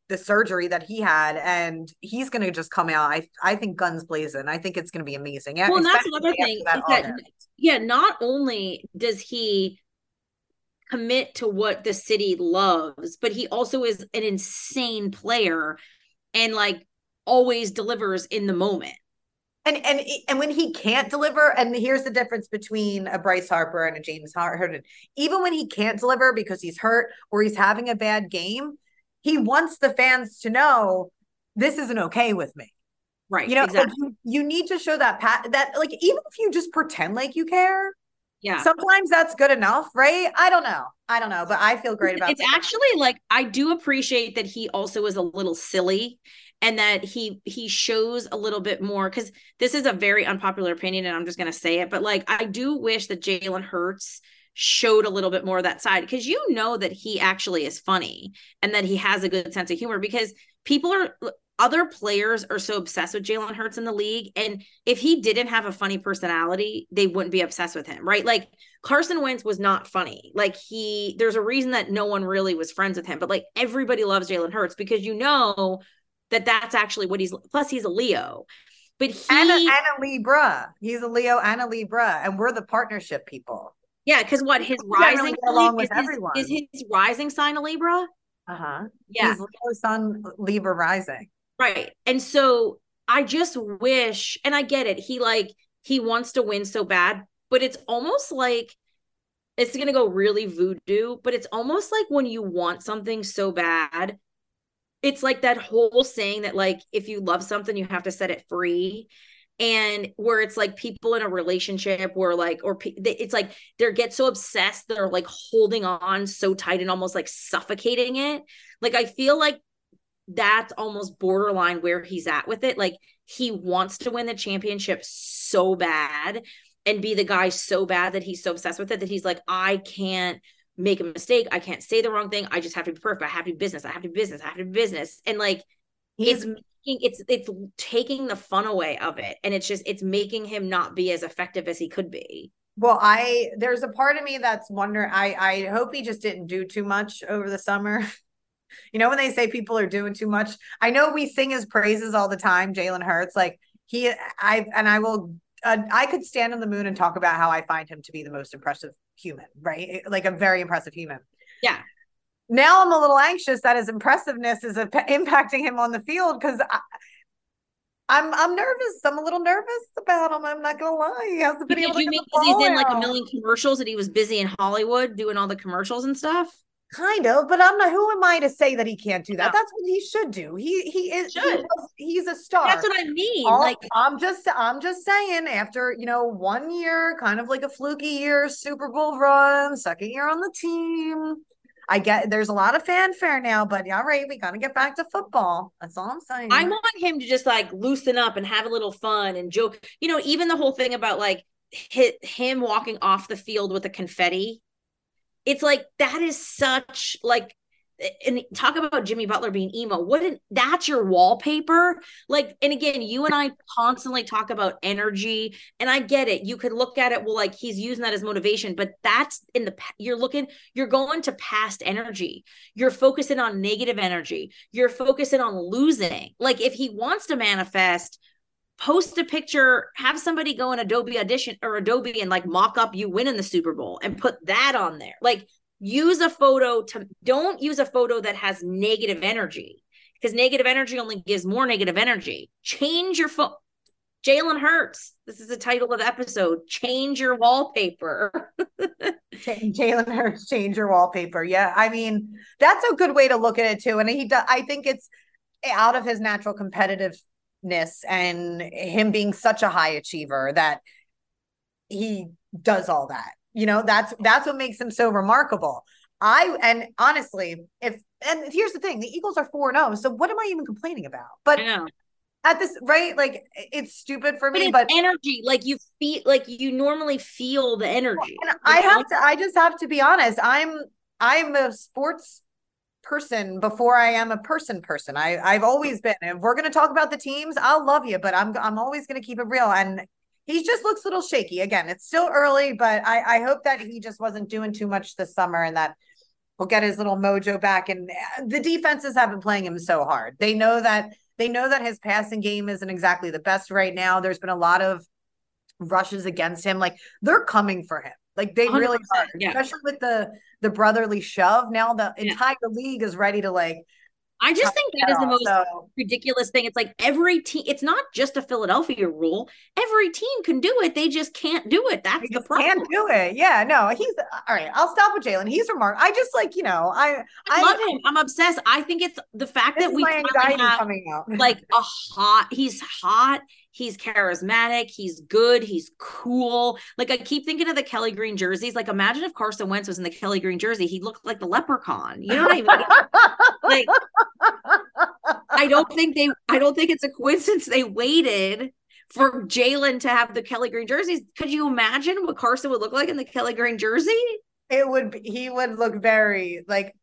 the surgery that he had and he's going to just come out i i think guns blazing i think it's going to be amazing yeah well that's another thing that, that yeah not only does he commit to what the city loves but he also is an insane player and like always delivers in the moment. And and and when he can't deliver, and here's the difference between a Bryce Harper and a James Harden. Even when he can't deliver because he's hurt or he's having a bad game, he wants the fans to know this isn't okay with me. Right. You know, exactly. you, you need to show that pat that like even if you just pretend like you care, yeah. Sometimes that's good enough, right? I don't know. I don't know, but I feel great about it. It's that. actually like I do appreciate that he also is a little silly and that he he shows a little bit more because this is a very unpopular opinion and i'm just going to say it but like i do wish that jalen hurts showed a little bit more of that side because you know that he actually is funny and that he has a good sense of humor because people are other players are so obsessed with Jalen Hurts in the league. And if he didn't have a funny personality, they wouldn't be obsessed with him, right? Like Carson Wentz was not funny. Like he, there's a reason that no one really was friends with him, but like everybody loves Jalen Hurts because you know that that's actually what he's plus he's a Leo. But he and a, and a Libra. He's a Leo and a Libra, and we're the partnership people. Yeah, because what his rising along with is everyone his, is his rising sign a Libra. Uh huh. Yeah, he's Leo Sun Libra rising. Right, and so I just wish, and I get it. He like he wants to win so bad, but it's almost like it's gonna go really voodoo. But it's almost like when you want something so bad it's like that whole saying that like if you love something you have to set it free and where it's like people in a relationship where like or it's like they get so obsessed they're like holding on so tight and almost like suffocating it like i feel like that's almost borderline where he's at with it like he wants to win the championship so bad and be the guy so bad that he's so obsessed with it that he's like i can't make a mistake. I can't say the wrong thing. I just have to be perfect. I have to be business. I have to be business. I have to be business. And like He's, it's making it's it's taking the fun away of it. And it's just it's making him not be as effective as he could be. Well, I there's a part of me that's wondering. I I hope he just didn't do too much over the summer. you know when they say people are doing too much. I know we sing his praises all the time, Jalen Hurts. Like He, I, and I will, uh, I could stand on the moon and talk about how I find him to be the most impressive human, right? Like a very impressive human. Yeah. Now I'm a little anxious that his impressiveness is impacting him on the field because I'm I'm nervous. I'm a little nervous about him. I'm not gonna lie. He hasn't been able to you mean because he's in like a million commercials and he was busy in Hollywood doing all the commercials and stuff? Kind of, but I'm not. Who am I to say that he can't do that? No. That's what he should do. He he is. He he's a star. That's what I mean. All, like I'm just I'm just saying. After you know one year, kind of like a fluky year, Super Bowl run, second year on the team. I get there's a lot of fanfare now, but all right, we gotta get back to football. That's all I'm saying. I want him to just like loosen up and have a little fun and joke. You know, even the whole thing about like hit him walking off the field with the confetti. It's like that is such like and talk about Jimmy Butler being emo. An, that's your wallpaper. Like, and again, you and I constantly talk about energy, and I get it. You could look at it, well, like he's using that as motivation, but that's in the you're looking, you're going to past energy. You're focusing on negative energy. You're focusing on losing. Like, if he wants to manifest, post a picture, have somebody go in Adobe Audition or Adobe and like mock up you winning the Super Bowl and put that on there. Like use a photo to don't use a photo that has negative energy because negative energy only gives more negative energy. Change your phone. Jalen Hurts. This is the title of the episode. Change your wallpaper. Jalen Hurts, change your wallpaper. Yeah, I mean that's a good way to look at it too. And he, does, I think it's out of his natural competitiveness and him being such a high achiever that he does all that you know, that's that's what makes him so remarkable. I and honestly, if and here's the thing, the Eagles are 4-0, so what am I even complaining about? But at this right like it's stupid for me but, but energy like you feel like you normally feel the energy and i have to i just have to be honest i'm i'm a sports person before i am a person person i i've always been if we're going to talk about the teams i'll love you but i'm i'm always going to keep it real and he just looks a little shaky. Again, it's still early, but I, I hope that he just wasn't doing too much this summer and that he'll get his little mojo back. And uh, the defenses have been playing him so hard. They know that they know that his passing game isn't exactly the best right now. There's been a lot of rushes against him. Like they're coming for him. Like they really are, yeah. especially with the the brotherly shove. Now the yeah. entire league is ready to like I just think that is the most so. ridiculous thing. It's like every team, it's not just a Philadelphia rule. Every team can do it. They just can't do it. That's the problem. Can't do it. Yeah, no, he's all right. I'll stop with Jalen. He's remarkable. I just like, you know, I I, I love him. I'm obsessed. I think it's the fact that we have coming out. like a hot, he's hot. He's charismatic. He's good. He's cool. Like I keep thinking of the Kelly Green jerseys. Like imagine if Carson Wentz was in the Kelly Green jersey. He looked like the leprechaun. You know what I mean? like I don't think they. I don't think it's a coincidence they waited for Jalen to have the Kelly Green jerseys. Could you imagine what Carson would look like in the Kelly Green jersey? It would. Be, he would look very like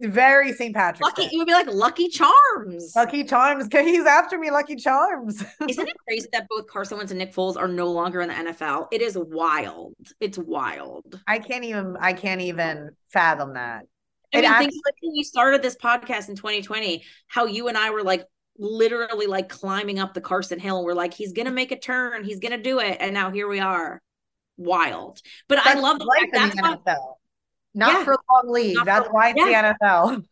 very St. Patrick's. Lucky, it would be like Lucky Charms. Lucky Charms. He's after me, Lucky Charms. Isn't it crazy that both Carson Wentz and Nick Foles are no longer in the NFL? It is wild. It's wild. I can't even. I can't even fathom that. I it mean, actually, think when we started this podcast in 2020, how you and I were like literally like climbing up the Carson Hill. and We're like, he's gonna make a turn, he's gonna do it, and now here we are. Wild, but that's I love the fact that's NFL not yeah. for long league. Not That's for, why it's yeah. the NFL.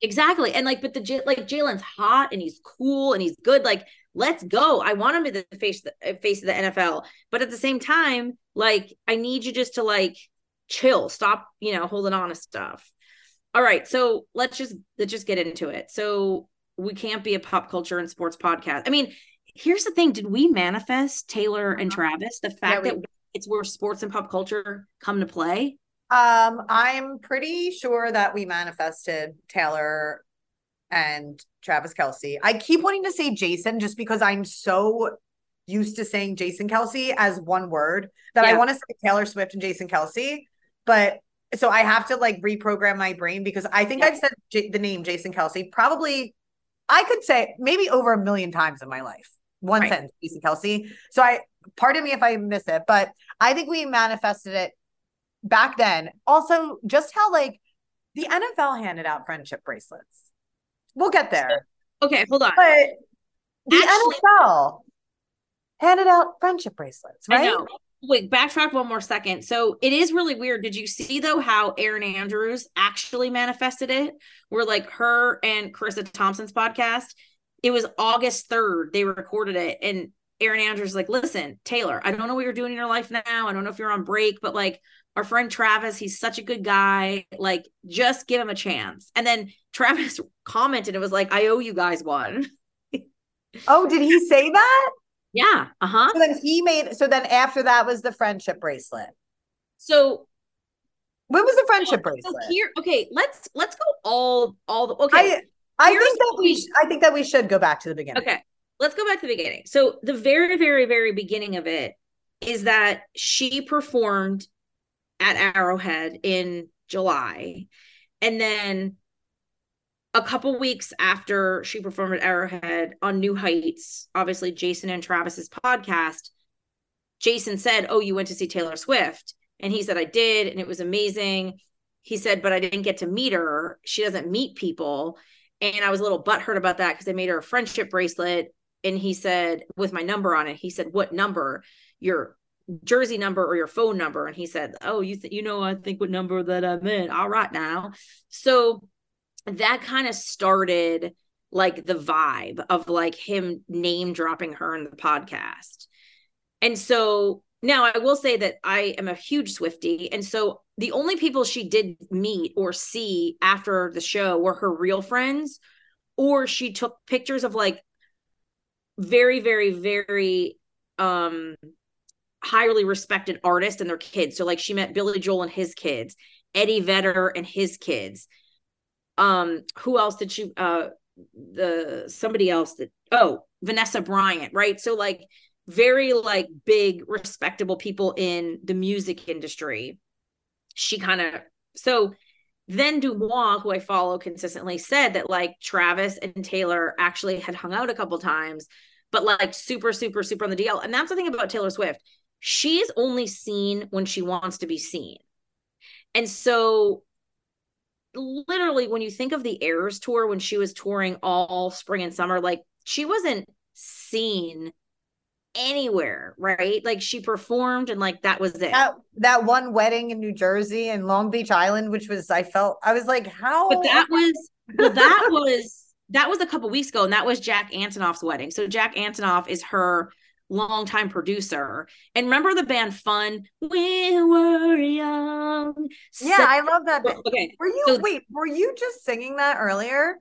Exactly. And like, but the like Jalen's hot and he's cool and he's good. Like, let's go. I want him to the face the uh, face of the NFL. But at the same time, like, I need you just to like chill, stop, you know, holding on to stuff. All right. So let's just let's just get into it. So we can't be a pop culture and sports podcast. I mean, here's the thing: Did we manifest Taylor and uh-huh. Travis? The fact yeah, we- that it's where sports and pop culture come to play. Um, I'm pretty sure that we manifested Taylor and Travis Kelce. I keep wanting to say Jason just because I'm so used to saying Jason Kelce as one word that yeah. I want to say Taylor Swift and Jason Kelce, But so I have to like reprogram my brain because I think yeah. I've said J- the name Jason Kelce probably, I could say maybe over a million times in my life. One right. sentence, Jason Kelce. So I, pardon me if I miss it, but I think we manifested it back then. Also, just how like the NFL handed out friendship bracelets. We'll get there. Okay, hold on. But the Actually, NFL handed out friendship bracelets, right? Wait, backtrack one more second. So it is really weird. Did you see though how Erin Andrews actually manifested it? Where like her and Charissa Thompson's podcast, it was August 3rd, they recorded it. And Erin Andrews like, listen, Taylor, I don't know what you're doing in your life now. I don't know if you're on break, but like our friend Travis, he's such a good guy. Like, just give him a chance. And then Travis commented, it was like, I owe you guys one. oh, did he say that? Yeah. Uh-huh. So then he made so then after that was the friendship bracelet. So when was the friendship bracelet? So here, okay, let's let's go all all the okay. I, I think that we I think that we should go back to the beginning. Okay. Let's go back to the beginning. So the very, very, very beginning of it is that she performed at Arrowhead in July. And then a couple weeks after she performed at Arrowhead on New Heights, obviously Jason and Travis's podcast, Jason said, Oh, you went to see Taylor Swift. And he said, I did. And it was amazing. He said, But I didn't get to meet her. She doesn't meet people. And I was a little butthurt about that because I made her a friendship bracelet. And he said, with my number on it, he said, What number? Your jersey number or your phone number. And he said, Oh, you th- you know, I think what number that I'm in. All right now. So that kind of started like the vibe of like him name dropping her in the podcast. And so now I will say that I am a huge Swifty. And so the only people she did meet or see after the show were her real friends, or she took pictures of like very, very, very um highly respected artists and their kids. So like she met Billy Joel and his kids, Eddie Vedder and his kids. Um, who else did she uh the somebody else that oh Vanessa Bryant, right? So like very like big respectable people in the music industry. She kind of so then DeuxMoi, who I follow consistently, said that like Travis and Taylor actually had hung out a couple times, but like super, super, super on the DL. And that's the thing about Taylor Swift she's only seen when she wants to be seen. And so literally when you think of the Eras tour when she was touring all spring and summer like she wasn't seen anywhere, right? Like she performed and like that was it. That, that one wedding in New Jersey and Long Beach Island, which was I felt I was like, how But that was well, that was that was a couple weeks ago, and that was Jack Antonoff's wedding. So Jack Antonoff is her longtime producer. And remember the band Fun? We were young. Yeah, so, I love that. Band. Okay. Were you so, wait, were you just singing that earlier?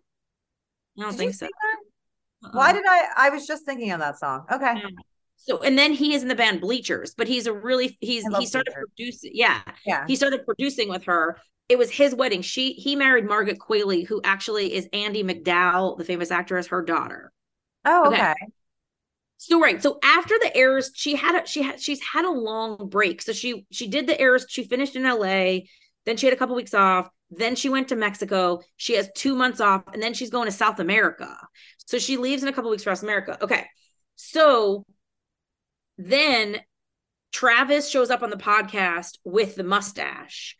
I don't did think so. Uh-uh. Why did I I was just thinking of that song. Okay. So and then he is in the band Bleachers, but he's a really he's he started Bleachers. producing yeah. Yeah. He started producing with her. It was his wedding. She he married Margaret Qualley, who actually is Andie MacDowell, the famous actress, her daughter. Oh, okay. okay. So right. So after the Eras, she had a she had she's had a long break. So she she did the Eras, she finished in LA, then she had a couple weeks off, then she went to Mexico. She has two months off, and then she's going to South America. So she leaves in a couple weeks for South America. Okay. So then Travis shows up on the podcast with the mustache.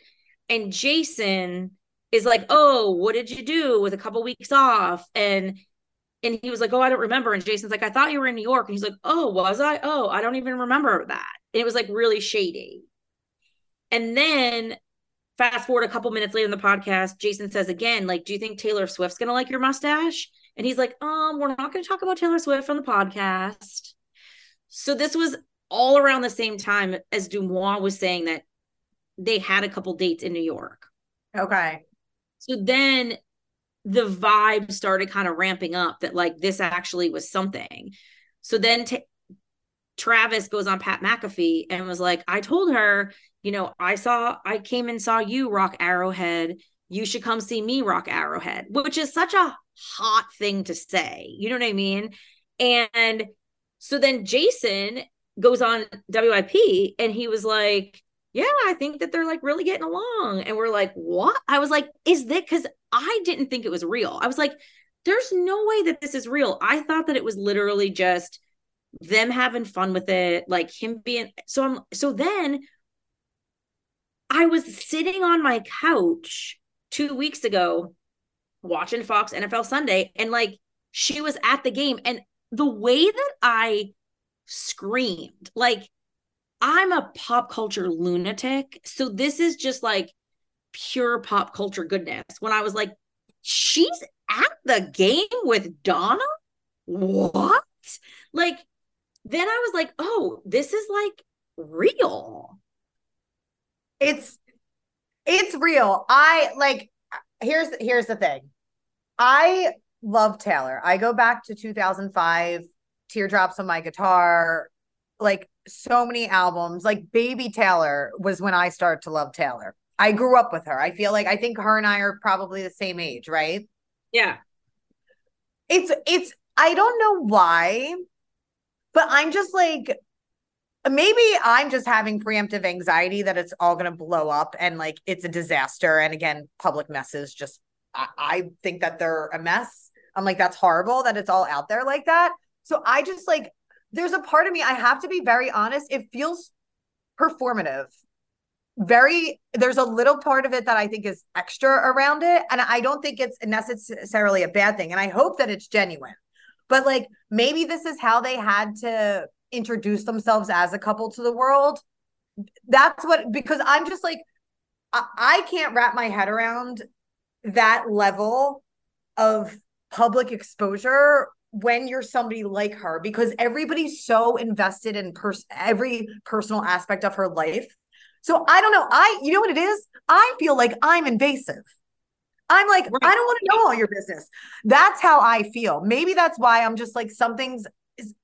And Jason is like, Oh, what did you do with a couple weeks off? And and he was like, Oh, I don't remember. And Jason's like, I thought you were in New York. And he's like, Oh, was I? Oh, I don't even remember that. And it was like really shady. And then fast forward a couple minutes later in the podcast, Jason says again, like, do you think Taylor Swift's gonna like your mustache? And he's like, um, we're not gonna talk about Taylor Swift on the podcast. So this was all around the same time as DeuxMoi was saying that they had a couple dates in New York. Okay. So then the vibe started kind of ramping up that like this actually was something. So then t- Travis goes on Pat McAfee and was like, I told her, you know, I saw, I came and saw you rock Arrowhead. You should come see me rock Arrowhead, which is such a hot thing to say. You know what I mean? And so then Jason goes on WIP and he was like, yeah, I think that they're like really getting along. And we're like, what? I was like, is that because I didn't think it was real? I was like, there's no way that this is real. I thought that it was literally just them having fun with it, like him being so I'm so then I was sitting on my couch two weeks ago watching Fox NFL Sunday, and like she was at the game, and the way that I screamed. Like, I'm a pop culture lunatic. So this is just like pure pop culture goodness. When I was like, she's at the game with Donna? What? Like, then I was like, oh, this is like real. It's it's real. I like here's here's the thing. I love Taylor. I go back to 2005, Teardrops on My Guitar, like so many albums. Like Baby Taylor was when I started to love Taylor. I grew up with her. I feel like I think her and I are probably the same age, right? Yeah. It's it's I don't know why, but I'm just like maybe I'm just having preemptive anxiety that it's all going to blow up and like it's a disaster. And again, public messes just, I, I, think that they're a mess. I'm like, that's horrible that it's all out there like that. So I just like, there's a part of me, I have to be very honest, it feels performative. Very, there's a little part of it that I think is extra around it. And I don't think it's necessarily a bad thing. And I hope that it's genuine. But like, maybe this is how they had to introduce themselves as a couple to the world. That's what because I'm just like I, I can't wrap my head around that level of public exposure when you're somebody like her because everybody's so invested in pers- every personal aspect of her life. So I don't know. I you know what it is? I feel like I'm invasive. I'm like, right. I don't want to know all your business. That's how I feel. Maybe that's why I'm just like something's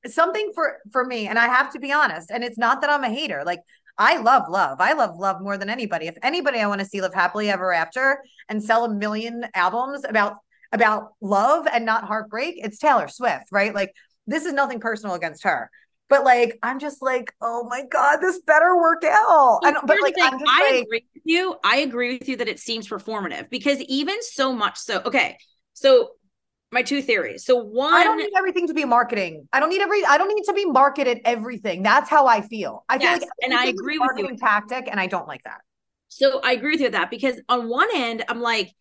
something for for me and i have to be honest and it's not that i'm a hater like i love love i love love more than anybody if anybody i want to see live happily ever after and sell a million albums about about love and not heartbreak it's taylor swift right like this is nothing personal against her but like i'm just like oh my god this better work out and but like i like, agree with you i agree with you that it seems performative because even so much so okay so my two theories. So one I don't need everything to be marketing. I don't need every I don't need to be marketed everything. That's how I feel. I yes, feel like and I agree with you tactic and I don't like that. So I agree with you with that because on one end I'm like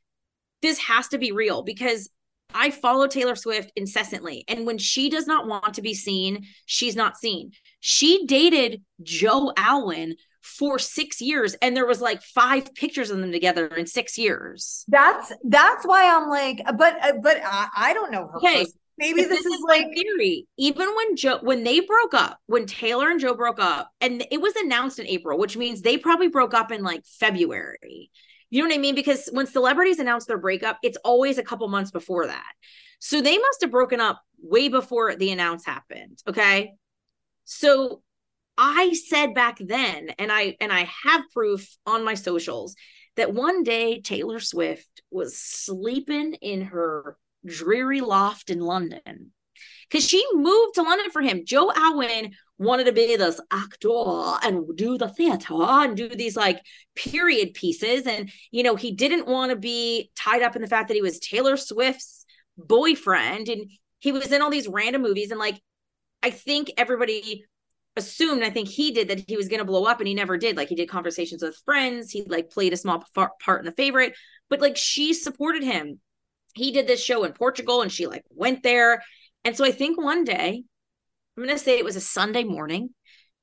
this has to be real because I follow Taylor Swift incessantly. And when she does not want to be seen, she's not seen. She dated Joe Alwyn for six years and there was like five pictures of them together in six years. That's that's why i'm like but uh, but I, I don't know her okay. maybe this, this, is, is like theory. Even when joe when they broke up when taylor and joe broke up and it was announced in april which means they probably broke up in like february you know what i mean? Because when celebrities announce their breakup it's always a couple months before that. So they must have broken up way before the announce happened okay? So I said back then, and I and I have proof on my socials that one day Taylor Swift was sleeping in her dreary loft in London because she moved to London for him. Joe Alwyn wanted to be this actor and do the theater and do these like period pieces. And, you know, he didn't want to be tied up in the fact that he was Taylor Swift's boyfriend. And he was in all these random movies. And like, I think everybody assumed i think he did that he was going to blow up and he never did. Like he did conversations with friends. He like played a small part in the favorite. But like she supported him. He did this show in portugal and she like went there. And so i think one day i'm going to say it was a sunday morning.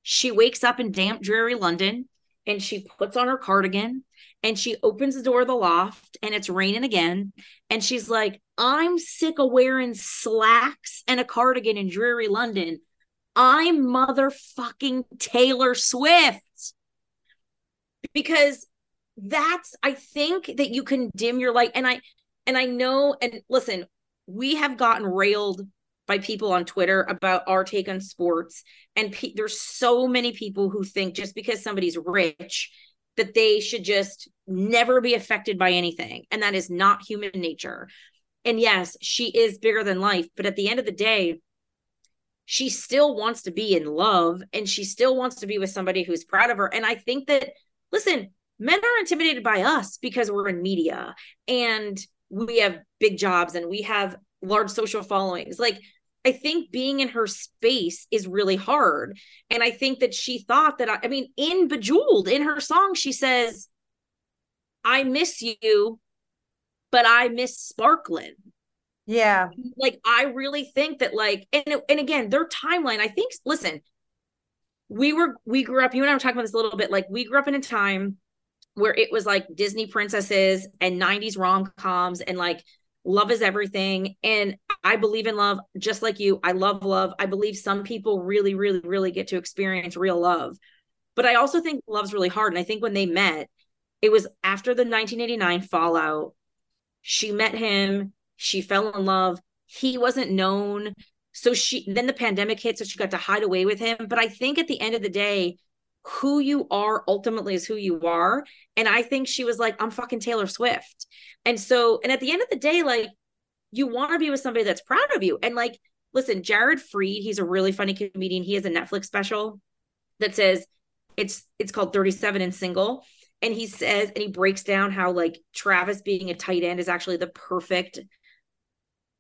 She wakes up in damp dreary london and she puts on her cardigan and she opens the door of the loft and it's raining again. And she's like i'm sick of wearing slacks and a cardigan in dreary london. I'm motherfucking Taylor Swift. Because that's I think that you can dim your light. And I and I know and listen, we have gotten railed by people on Twitter about our take on sports and pe- there's so many people who think just because somebody's rich that they should just never be affected by anything and that is not human nature. And yes, she is bigger than life, but at the end of the day, she still wants to be in love and she still wants to be with somebody who's proud of her. And I think that, listen, men are intimidated by us because we're in media and we have big jobs and we have large social followings. Like, I think being in her space is really hard. And I think that she thought that, I, I mean, in Bejeweled, in her song, she says, I miss you, but I miss sparkling Yeah. Like I really think that like and and again, their timeline, I think listen, we were we grew up, you and I were talking about this a little bit, like we grew up in a time where it was like Disney princesses and 90s rom-coms and like love is everything and I believe in love just like you. I love love. I believe some people really really really get to experience real love. But I also think love's really hard and I think when they met it was after the 1989 fallout. She met him. She fell in love. He wasn't known. So she then the pandemic hit so she got to hide away with him. But i think at the end of the day who you are ultimately is who you are. And i think she was like i'm fucking taylor swift. And so and at the end of the day like you want to be with somebody that's proud of you. And like listen jared freid he's a really funny comedian. He has a netflix special that says it's it's called 37 and single. And he says and he breaks down how like Travis being a tight end is actually the perfect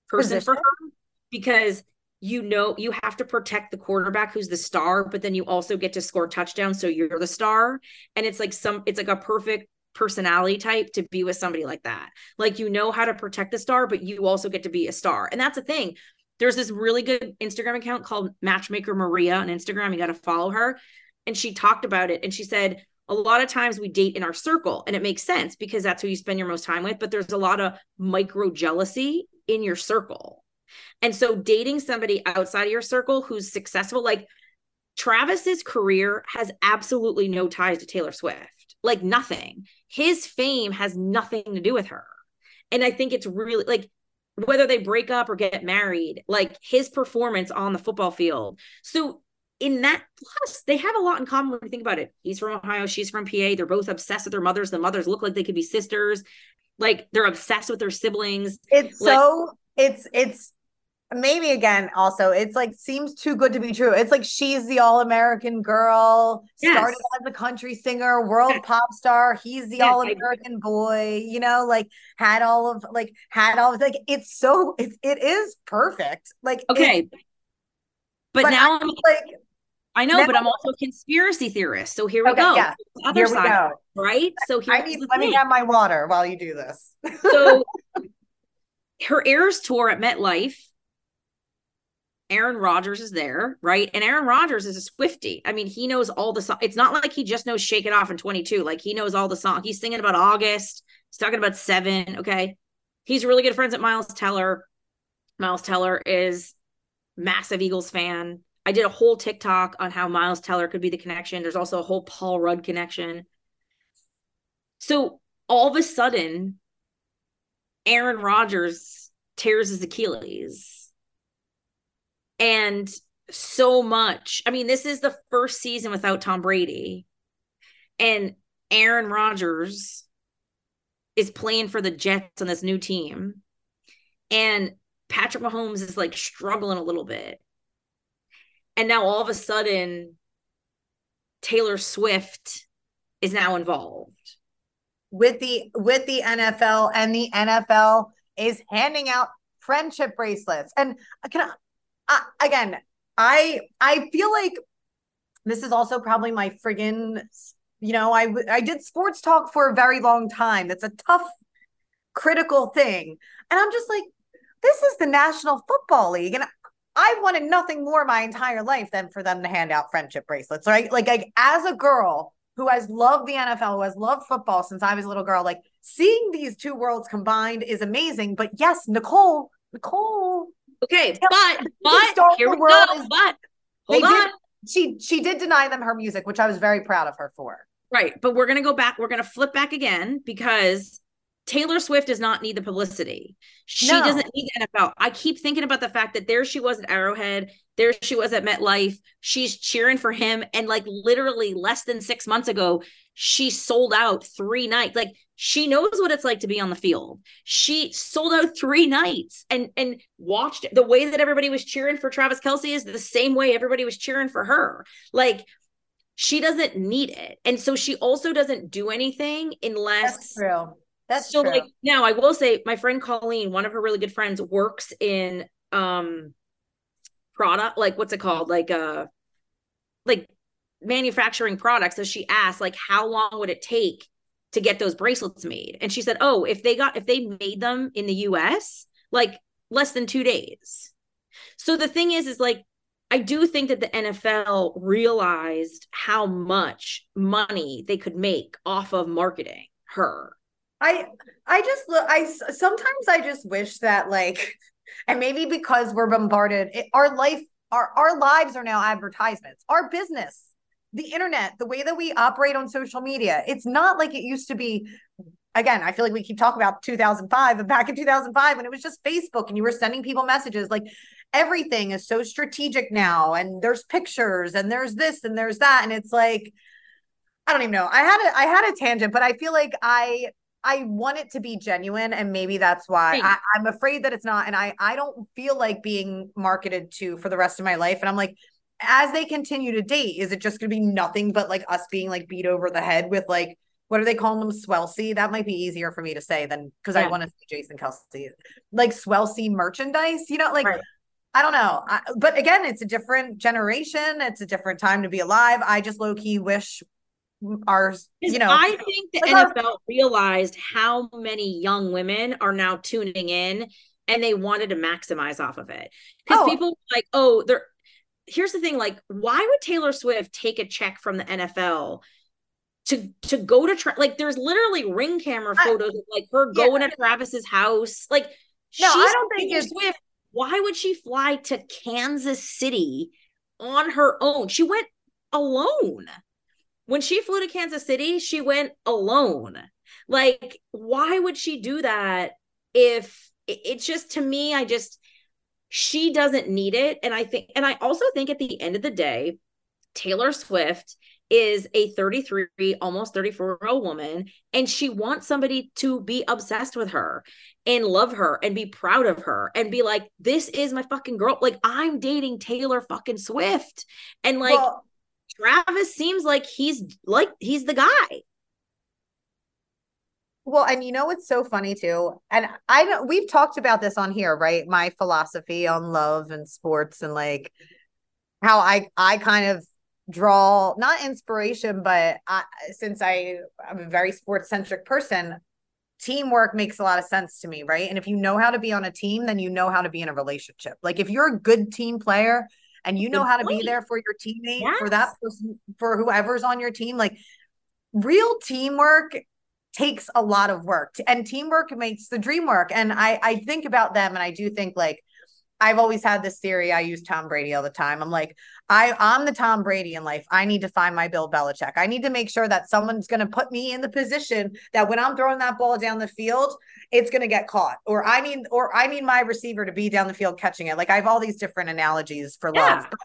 person Position. for her because you know you have to protect the quarterback who's the star but then you also get to score touchdowns so you're the star. And it's like some it's like a perfect personality type to be with somebody like that. Like you know how to protect the star but you also get to be a star. And that's the thing. There's this really good instagram account called matchmaker maria on instagram. You got to follow her. And she talked about it and she said a lot of times we date in our circle and it makes sense because that's who you spend your most time with but there's a lot of micro jealousy in your circle. And so dating somebody outside of your circle who's successful like Travis's career has absolutely no ties to Taylor Swift like nothing. His fame has nothing to do with her. And i think it's really like whether they break up or get married like his performance on the football field. So in that plus they have a lot in common when you think about it. He's from ohio she's from pa they're both obsessed with their mothers. The mothers look like they could be sisters. Like they're obsessed with their siblings. It's like, so it's it's maybe again also it's like seems too good to be true it's like she's the all-american girl yes. started as a country singer world yes. pop star he's the yes, all-american boy you know like had all of like had all of like it's so it, it is perfect like okay but, but now I'm like I know, now, but I'm also a conspiracy theorist. So here we okay, go. Yeah. Other here side, go. right? So I need, let thing. me have my water while you do this. so her Eras tour at MetLife, Aaron Rodgers is there, right? And Aaron Rodgers is a Swifty. I mean, he knows all the songs. It's not like he just knows Shake It Off in 22. Like he knows all the songs. He's singing about August. He's talking about Seven. Okay. He's really good friends at Miles Teller. Miles Teller is massive Eagles fan I did a whole TikTok on how Miles Teller could be the connection. There's also a whole Paul Rudd connection. So all of a sudden, Aaron Rodgers tears his Achilles. And so much. I mean, this is the first season without Tom Brady. And Aaron Rodgers is playing for the Jets on this new team. And Patrick Mahomes is like struggling a little bit and now all of a sudden Taylor Swift is now involved with the with the NFL and the NFL is handing out friendship bracelets and can I, uh, again I I feel like this is also probably my friggin you know I I did sports talk for a very long time that's a tough critical thing and I'm just like this is the National Football League and I wanted nothing more my entire life than for them to hand out friendship bracelets, right? Like, like as a girl who has loved the NFL, who has loved football since I was a little girl, like seeing these two worlds combined is amazing. But yes, Nicole, Nicole. Okay, but but here we go. Is, but hold on. Did, she she did deny them her music, which I was very proud of her for. Right, but we're gonna go back. We're gonna flip back again because Taylor Swift does not need the publicity. She no. doesn't need the NFL. I keep thinking about the fact that there she was at Arrowhead, there she was at MetLife. She's cheering for him. And like literally less than six months ago, she sold out three nights. Like she knows what it's like to be on the field. She sold out three nights and and watched the way that everybody was cheering for Travis Kelce is the same way everybody was cheering for her. Like she doesn't need it. And so she also doesn't do anything unless That's true that's so true. like now I will say my friend Colleen, one of her really good friends, works in um product, like what's it called? Like uh like manufacturing products. So she asked, like, how long would it take to get those bracelets made? And she said, Oh, if they got if they made them in the US, like less than two days. So the thing is, is like, I do think that the NFL realized how much money they could make off of marketing her. I I just look I sometimes I just wish that like and maybe because we're bombarded it, our life our our lives are now advertisements. Our business, the internet, the way that we operate on social media. It's not like it used to be again, I feel like we keep talking about 2005 and back in 2005 when it was just Facebook and you were sending people messages like everything is so strategic now and there's pictures and there's this and there's that and it's like I don't even know. I had a I had a tangent, but I feel like I I want it to be genuine, and maybe that's why I, I'm afraid that it's not. And I I don't feel like being marketed to for the rest of my life. And I'm like, as they continue to date, is it just going to be nothing but like us being like beat over the head with like what are they calling them? Swelce. That might be easier for me to say than because yeah. I want to see Jason Kelce like Swelce merchandise. You know, like. Right. I don't know. I, but again, it's a different generation. It's a different time to be alive. I just low key wish our you know i think the nfl our- realized how many young women are now tuning in and they wanted to maximize off of it because oh. people like oh they're here's the thing like why would taylor swift take a check from the nfl to to go to tra- like there's literally ring camera photos I, of like her yeah. going to travis's house like no i don't think taylor swift why would she fly to kansas city on her own she went alone when she flew to Kansas City, she went alone. Like, why would she do that if it's just to me, I just, she doesn't need it. And I think, and I also think at the end of the day, Taylor Swift is a 33, almost 34 year old woman, and she wants somebody to be obsessed with her and love her and be proud of her and be like, this is my fucking girl. Like, I'm dating Taylor fucking Swift. And like, well, Travis seems like he's like he's the guy. Well, and you know what's so funny too, and I know we've talked about this on here, right? My philosophy on love and sports, and like how I I kind of draw not inspiration, but I, since I I'm a very sports centric person, teamwork makes a lot of sense to me, right? And if you know how to be on a team, then you know how to be in a relationship. Like if you're a good team player, and you know Good how to point. be there for your teammate, yes. for that person, for whoever's on your team. Like real teamwork takes a lot of work and teamwork makes the dream work. And I, I think about them and I do think like, I've always had this theory. I use Tom Brady all the time. I'm like, I, I'm the Tom Brady in life. I need to find my Bill Belichick. I need to make sure that someone's going to put me in the position that when I'm throwing that ball down the field, it's going to get caught. Or I need, or I need my receiver to be down the field catching it. Like I have all these different analogies for yeah. love. But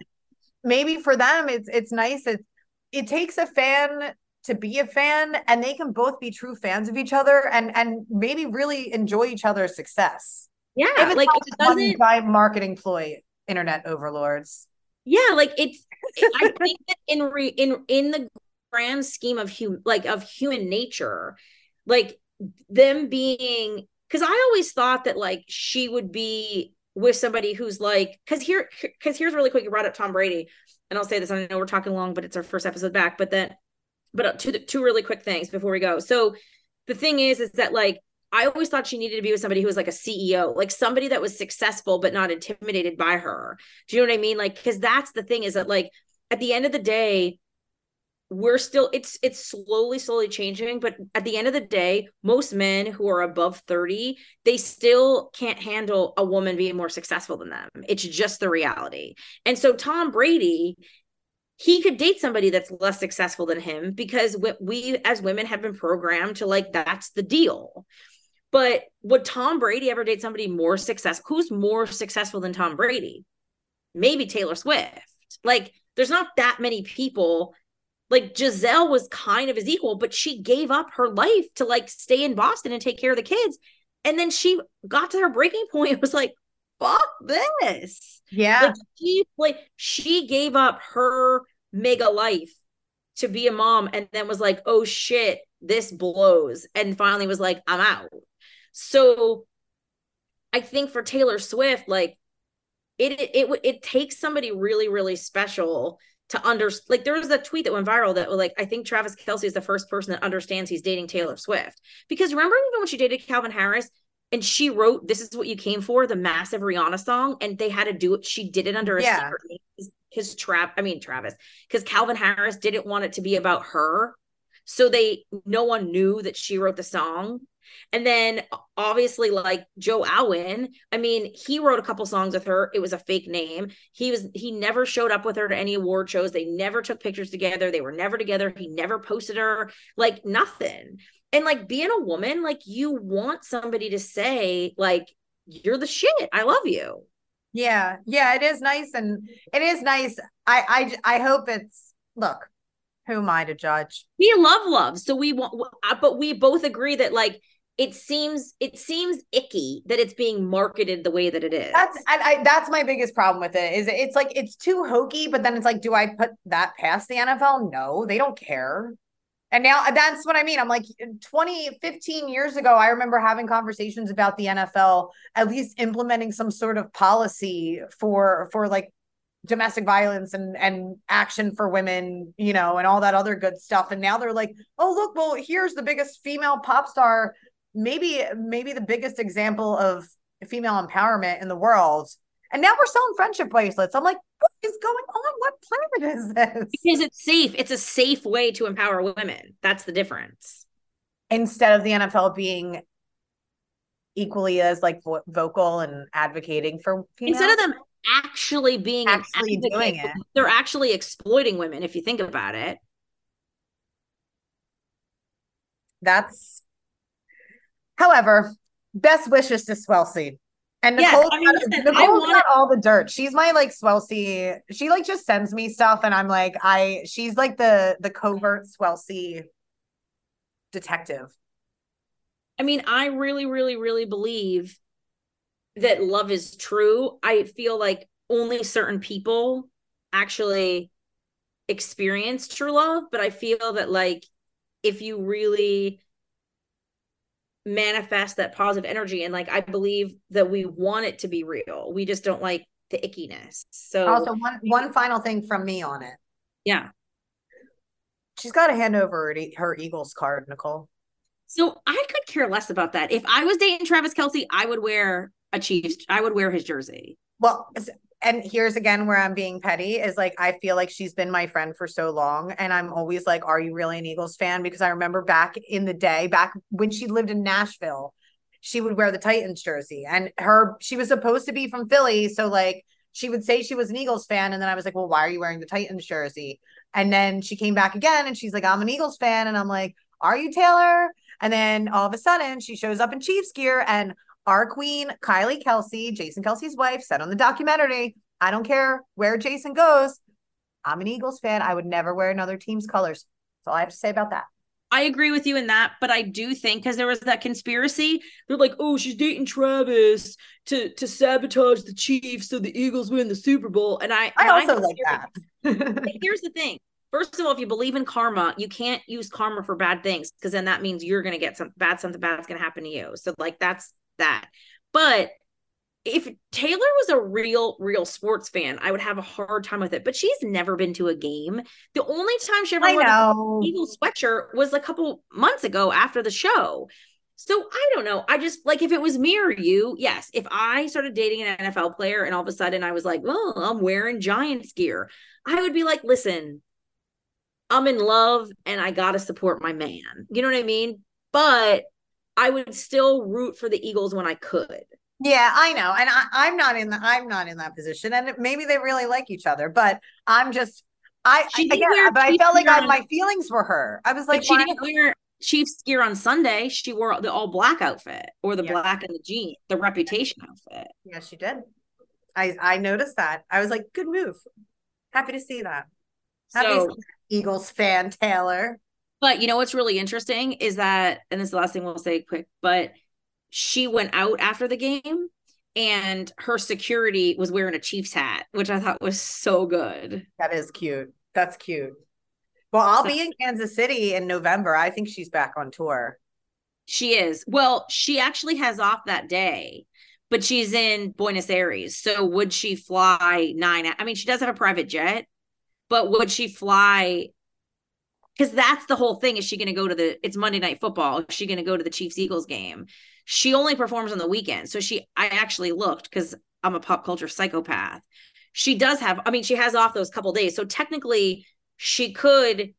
maybe for them, it's it's nice. It it takes a fan to be a fan, and they can both be true fans of each other, and and maybe really enjoy each other's success. Yeah, like it doesn't by marketing ploy, internet overlords. Yeah, like it's. I think that in re, in in the grand scheme of human like of human nature, like them being because I always thought that like she would be with somebody who's like because here because here's really quick you brought up Tom Brady and I'll say this I know we're talking long but it's our first episode back but then but uh, two two really quick things before we go so the thing is is that like I always thought she needed to be with somebody who was like a CEO, like somebody that was successful but not intimidated by her. Do you know what I mean? Like, because that's the thing is that like at the end of the day, we're still it's it's slowly slowly changing but at the end of the day most men who are above 30 they still can't handle a woman being more successful than them it's just the reality and so tom brady he could date somebody that's less successful than him because we as women have been programmed to like that's the deal but would tom brady ever date somebody more successful who's more successful than tom brady maybe taylor swift like there's not that many people like Gisele was kind of his equal, but she gave up her life to like stay in Boston and take care of the kids. And then she got to her breaking point. It was like, fuck this. Yeah. Like she like she gave up her mega life to be a mom and then was like, oh shit, this blows. And finally was like, I'm out. So I think for Taylor Swift, like it it it, it takes somebody really, really special to under like there was a tweet that went viral that was like I think Travis Kelce is the first person that understands he's dating Taylor Swift because remember even when she dated Calvin Harris and she wrote "This Is What You Came For," the massive Rihanna song, and they had to do it. She did it under a Yeah. secret name because Trav, I mean Travis, because Calvin Harris didn't want it to be about her, so they no one knew that she wrote the song. And then obviously, like Joe Alwyn, I mean, he wrote a couple songs with her. It was a fake name. He was he never showed up with her to any award shows. They never took pictures together. They were never together. He never posted her, like nothing. And like being a woman, like you want somebody to say, like, you're the shit. I love you. Yeah, yeah, it is nice, and it is nice. I, I, I hope it's. Look, who am I to judge? We love love. So we want, uh, but we both agree that like it seems it seems icky that it's being marketed the way that it is. That's I, I that's my biggest problem with it. Is it's like it's too hokey, but then it's like, do I put that past the NFL? No, they don't care. And now that's what I mean. I'm like 20, 15 years ago, I remember having conversations about the NFL at least implementing some sort of policy for for like domestic violence and and action for women, you know, and all that other good stuff. And now they're like, oh look, well, here's the biggest female pop star, maybe maybe the biggest example of female empowerment in the world. And now we're selling friendship bracelets. I'm like, what is going on? What planet is this? because it's safe. It's a safe way to empower women. That's the difference. Instead of the NFL being equally as like vo- vocal and advocating for females. Instead of them actually being Actually advocate, doing it. they're actually exploiting women. If you think about it, That's however, best wishes to Swelce. And Yes, Nicole, I mean, got, listen, I wanna- got all the dirt. She's my like Swelce. She like just sends me stuff, and I'm like, I. She's like the the covert Swelce detective. I mean, I really, really, really believe that love is true. I feel like only certain people actually experience true love, but I feel that like if you really manifest that positive energy and like I believe that we want it to be real. We just don't like the ickiness. So Also, one one final thing from me on it. yeah. She's got to hand over her, her Eagles card, Nicole. So I could care less about that. If I was dating Travis Kelce, I would wear a Chiefs. I would wear his jersey. Well, and here's again where I'm being petty is like I feel like she's been my friend for so long and I'm always like are you really an Eagles fan? Because I remember back in the day back when she lived in Nashville she would wear the Titans jersey and her she was supposed to be from Philly so like she would say she was an Eagles fan and then I was like well why are you wearing the Titans jersey? And then she came back again and she's like I'm an Eagles fan and I'm like are you Taylor? And then all of a sudden she shows up in Chiefs gear and our queen, Kylie Kelce, Jason Kelce's wife, said on the documentary, I don't care where Jason goes. I'm an Eagles fan. I would never wear another team's colors. That's all I have to say about that. I agree with you in that, but I do think because there was that conspiracy, they're like, "Oh, she's dating Travis to to sabotage the Chiefs so the Eagles win the Super Bowl." And I, I my also like that. Here's the thing: first of all, if you believe in karma, you can't use karma for bad things because then that means you're gonna get some bad something bad's gonna happen to you. So like that's that. But if Taylor was a real, real sports fan, I would have a hard time with it. But she's never been to a game. The only time she ever I wore know. Eagles sweatshirt was a couple months ago after the show. So I don't know. I just like if it was me or you, yes. If I started dating an NFL player and all of a sudden I was like, well, I'm wearing Giants gear, I would be like, listen, I'm in love and I got to support my man. You know what I mean? But I would still root for the Eagles when I could. Yeah, I know. And I, I'm not in the I'm not in that position. And maybe they really like each other, but I'm just I She again, wear but I felt like I, my feelings were her. I was like, she didn't wear Chiefs gear on Sunday. She wore the all black outfit or the Yeah. black and the jean, the reputation outfit. Yeah, she did. I I noticed that. I was like, good move. Happy to see that. Happy So Eagles fan Taylor. But you know what's really interesting is that, and this is the last thing we'll say quick, but she went out after the game and her security was wearing a Chiefs hat, which I thought was so good. That is cute. That's cute. Well, I'll be in Kansas City in November. I think she's back on tour. She is. Well, she actually has off that day, but she's in Buenos Aires. So would she fly nine? I mean, she does have a private jet, but would she fly because that's the whole thing. Is she going to go to the? It's Monday Night Football. Is she going to go to the Chiefs Eagles game? She only performs on the weekend. So she, I actually looked because I'm a pop culture psychopath. She does have. I mean, she has off those couple days. So technically, she could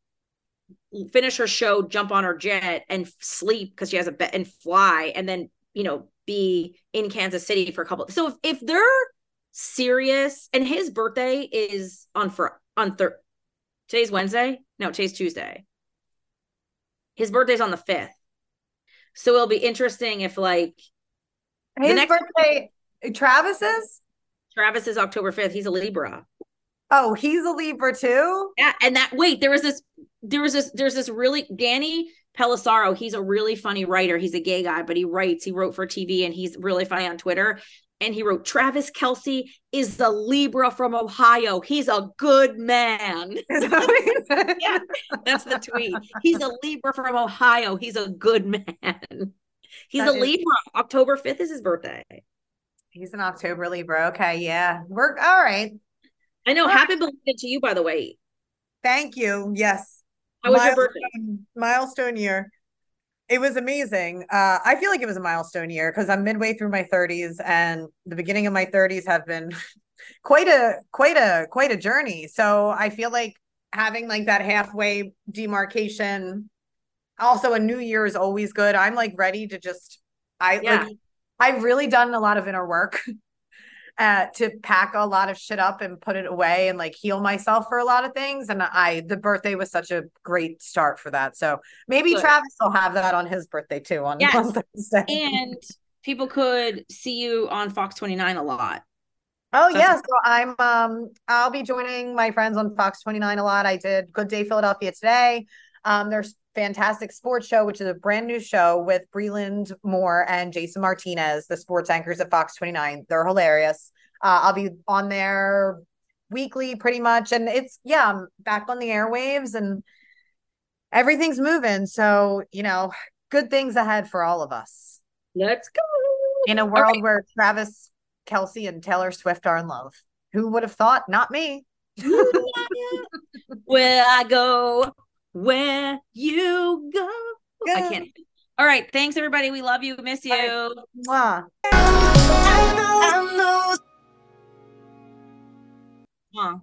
finish her show, jump on her jet, and sleep because she has a bet and fly, and then you know be in Kansas City for a couple. So if, if they're serious, and his birthday is on for on third. Today's Wednesday. No, today's Tuesday. His birthday's on the fifth, so it'll be interesting if like his next- birthday. Travis's. Travis is October fifth. He's a Libra. Oh, he's a Libra too. Yeah, and that wait, there was this, there was this, there's this really Danny Pellegrino. He's a really funny writer. He's a gay guy, but he writes. He wrote for TV, and he's really funny on Twitter. And he wrote, Travis Kelce is the Libra from Ohio. He's a good man. yeah, that's the tweet. He's a Libra from Ohio. He's a good man. He's that a Libra. October 5th is his birthday. He's an October Libra. Okay. Yeah. We're all right. I know. Happy belated to you, by the way. Thank you. Yes. How was milestone, your birthday? Milestone year. It was amazing. Uh, I feel like it was a milestone year because I'm midway through my 30s, and the beginning of my 30s have been quite a quite a quite a journey. So I feel like having like that halfway demarcation. Also, a new year is always good. I'm like ready to just. I yeah. like. I've really done a lot of inner work uh, to pack a lot of shit up and put it away and like heal myself for a lot of things. And I, the birthday was such a great start for that. So maybe Good. Travis will have that on his birthday too on, yes. on Thursday. And people could see you on Fox 29 a lot. Oh so yeah, so I'm um I'll be joining my friends on Fox 29 a lot. I did Good Day Philadelphia today. Um, there's fantastic sports show, which is a brand new show with Breland Moore and Jason Martinez, the sports anchors at Fox 29. They're hilarious. Uh, I'll be on there weekly pretty much. And it's, yeah, I'm back on the airwaves and everything's moving. So, you know, good things ahead for all of us. Let's go. In a world where Travis Kelce and Taylor Swift are in love. Who would have thought? Not me. Where I go where you go. go. I can't. All right. Thanks, everybody. We love you. Miss you. Right. Mwah.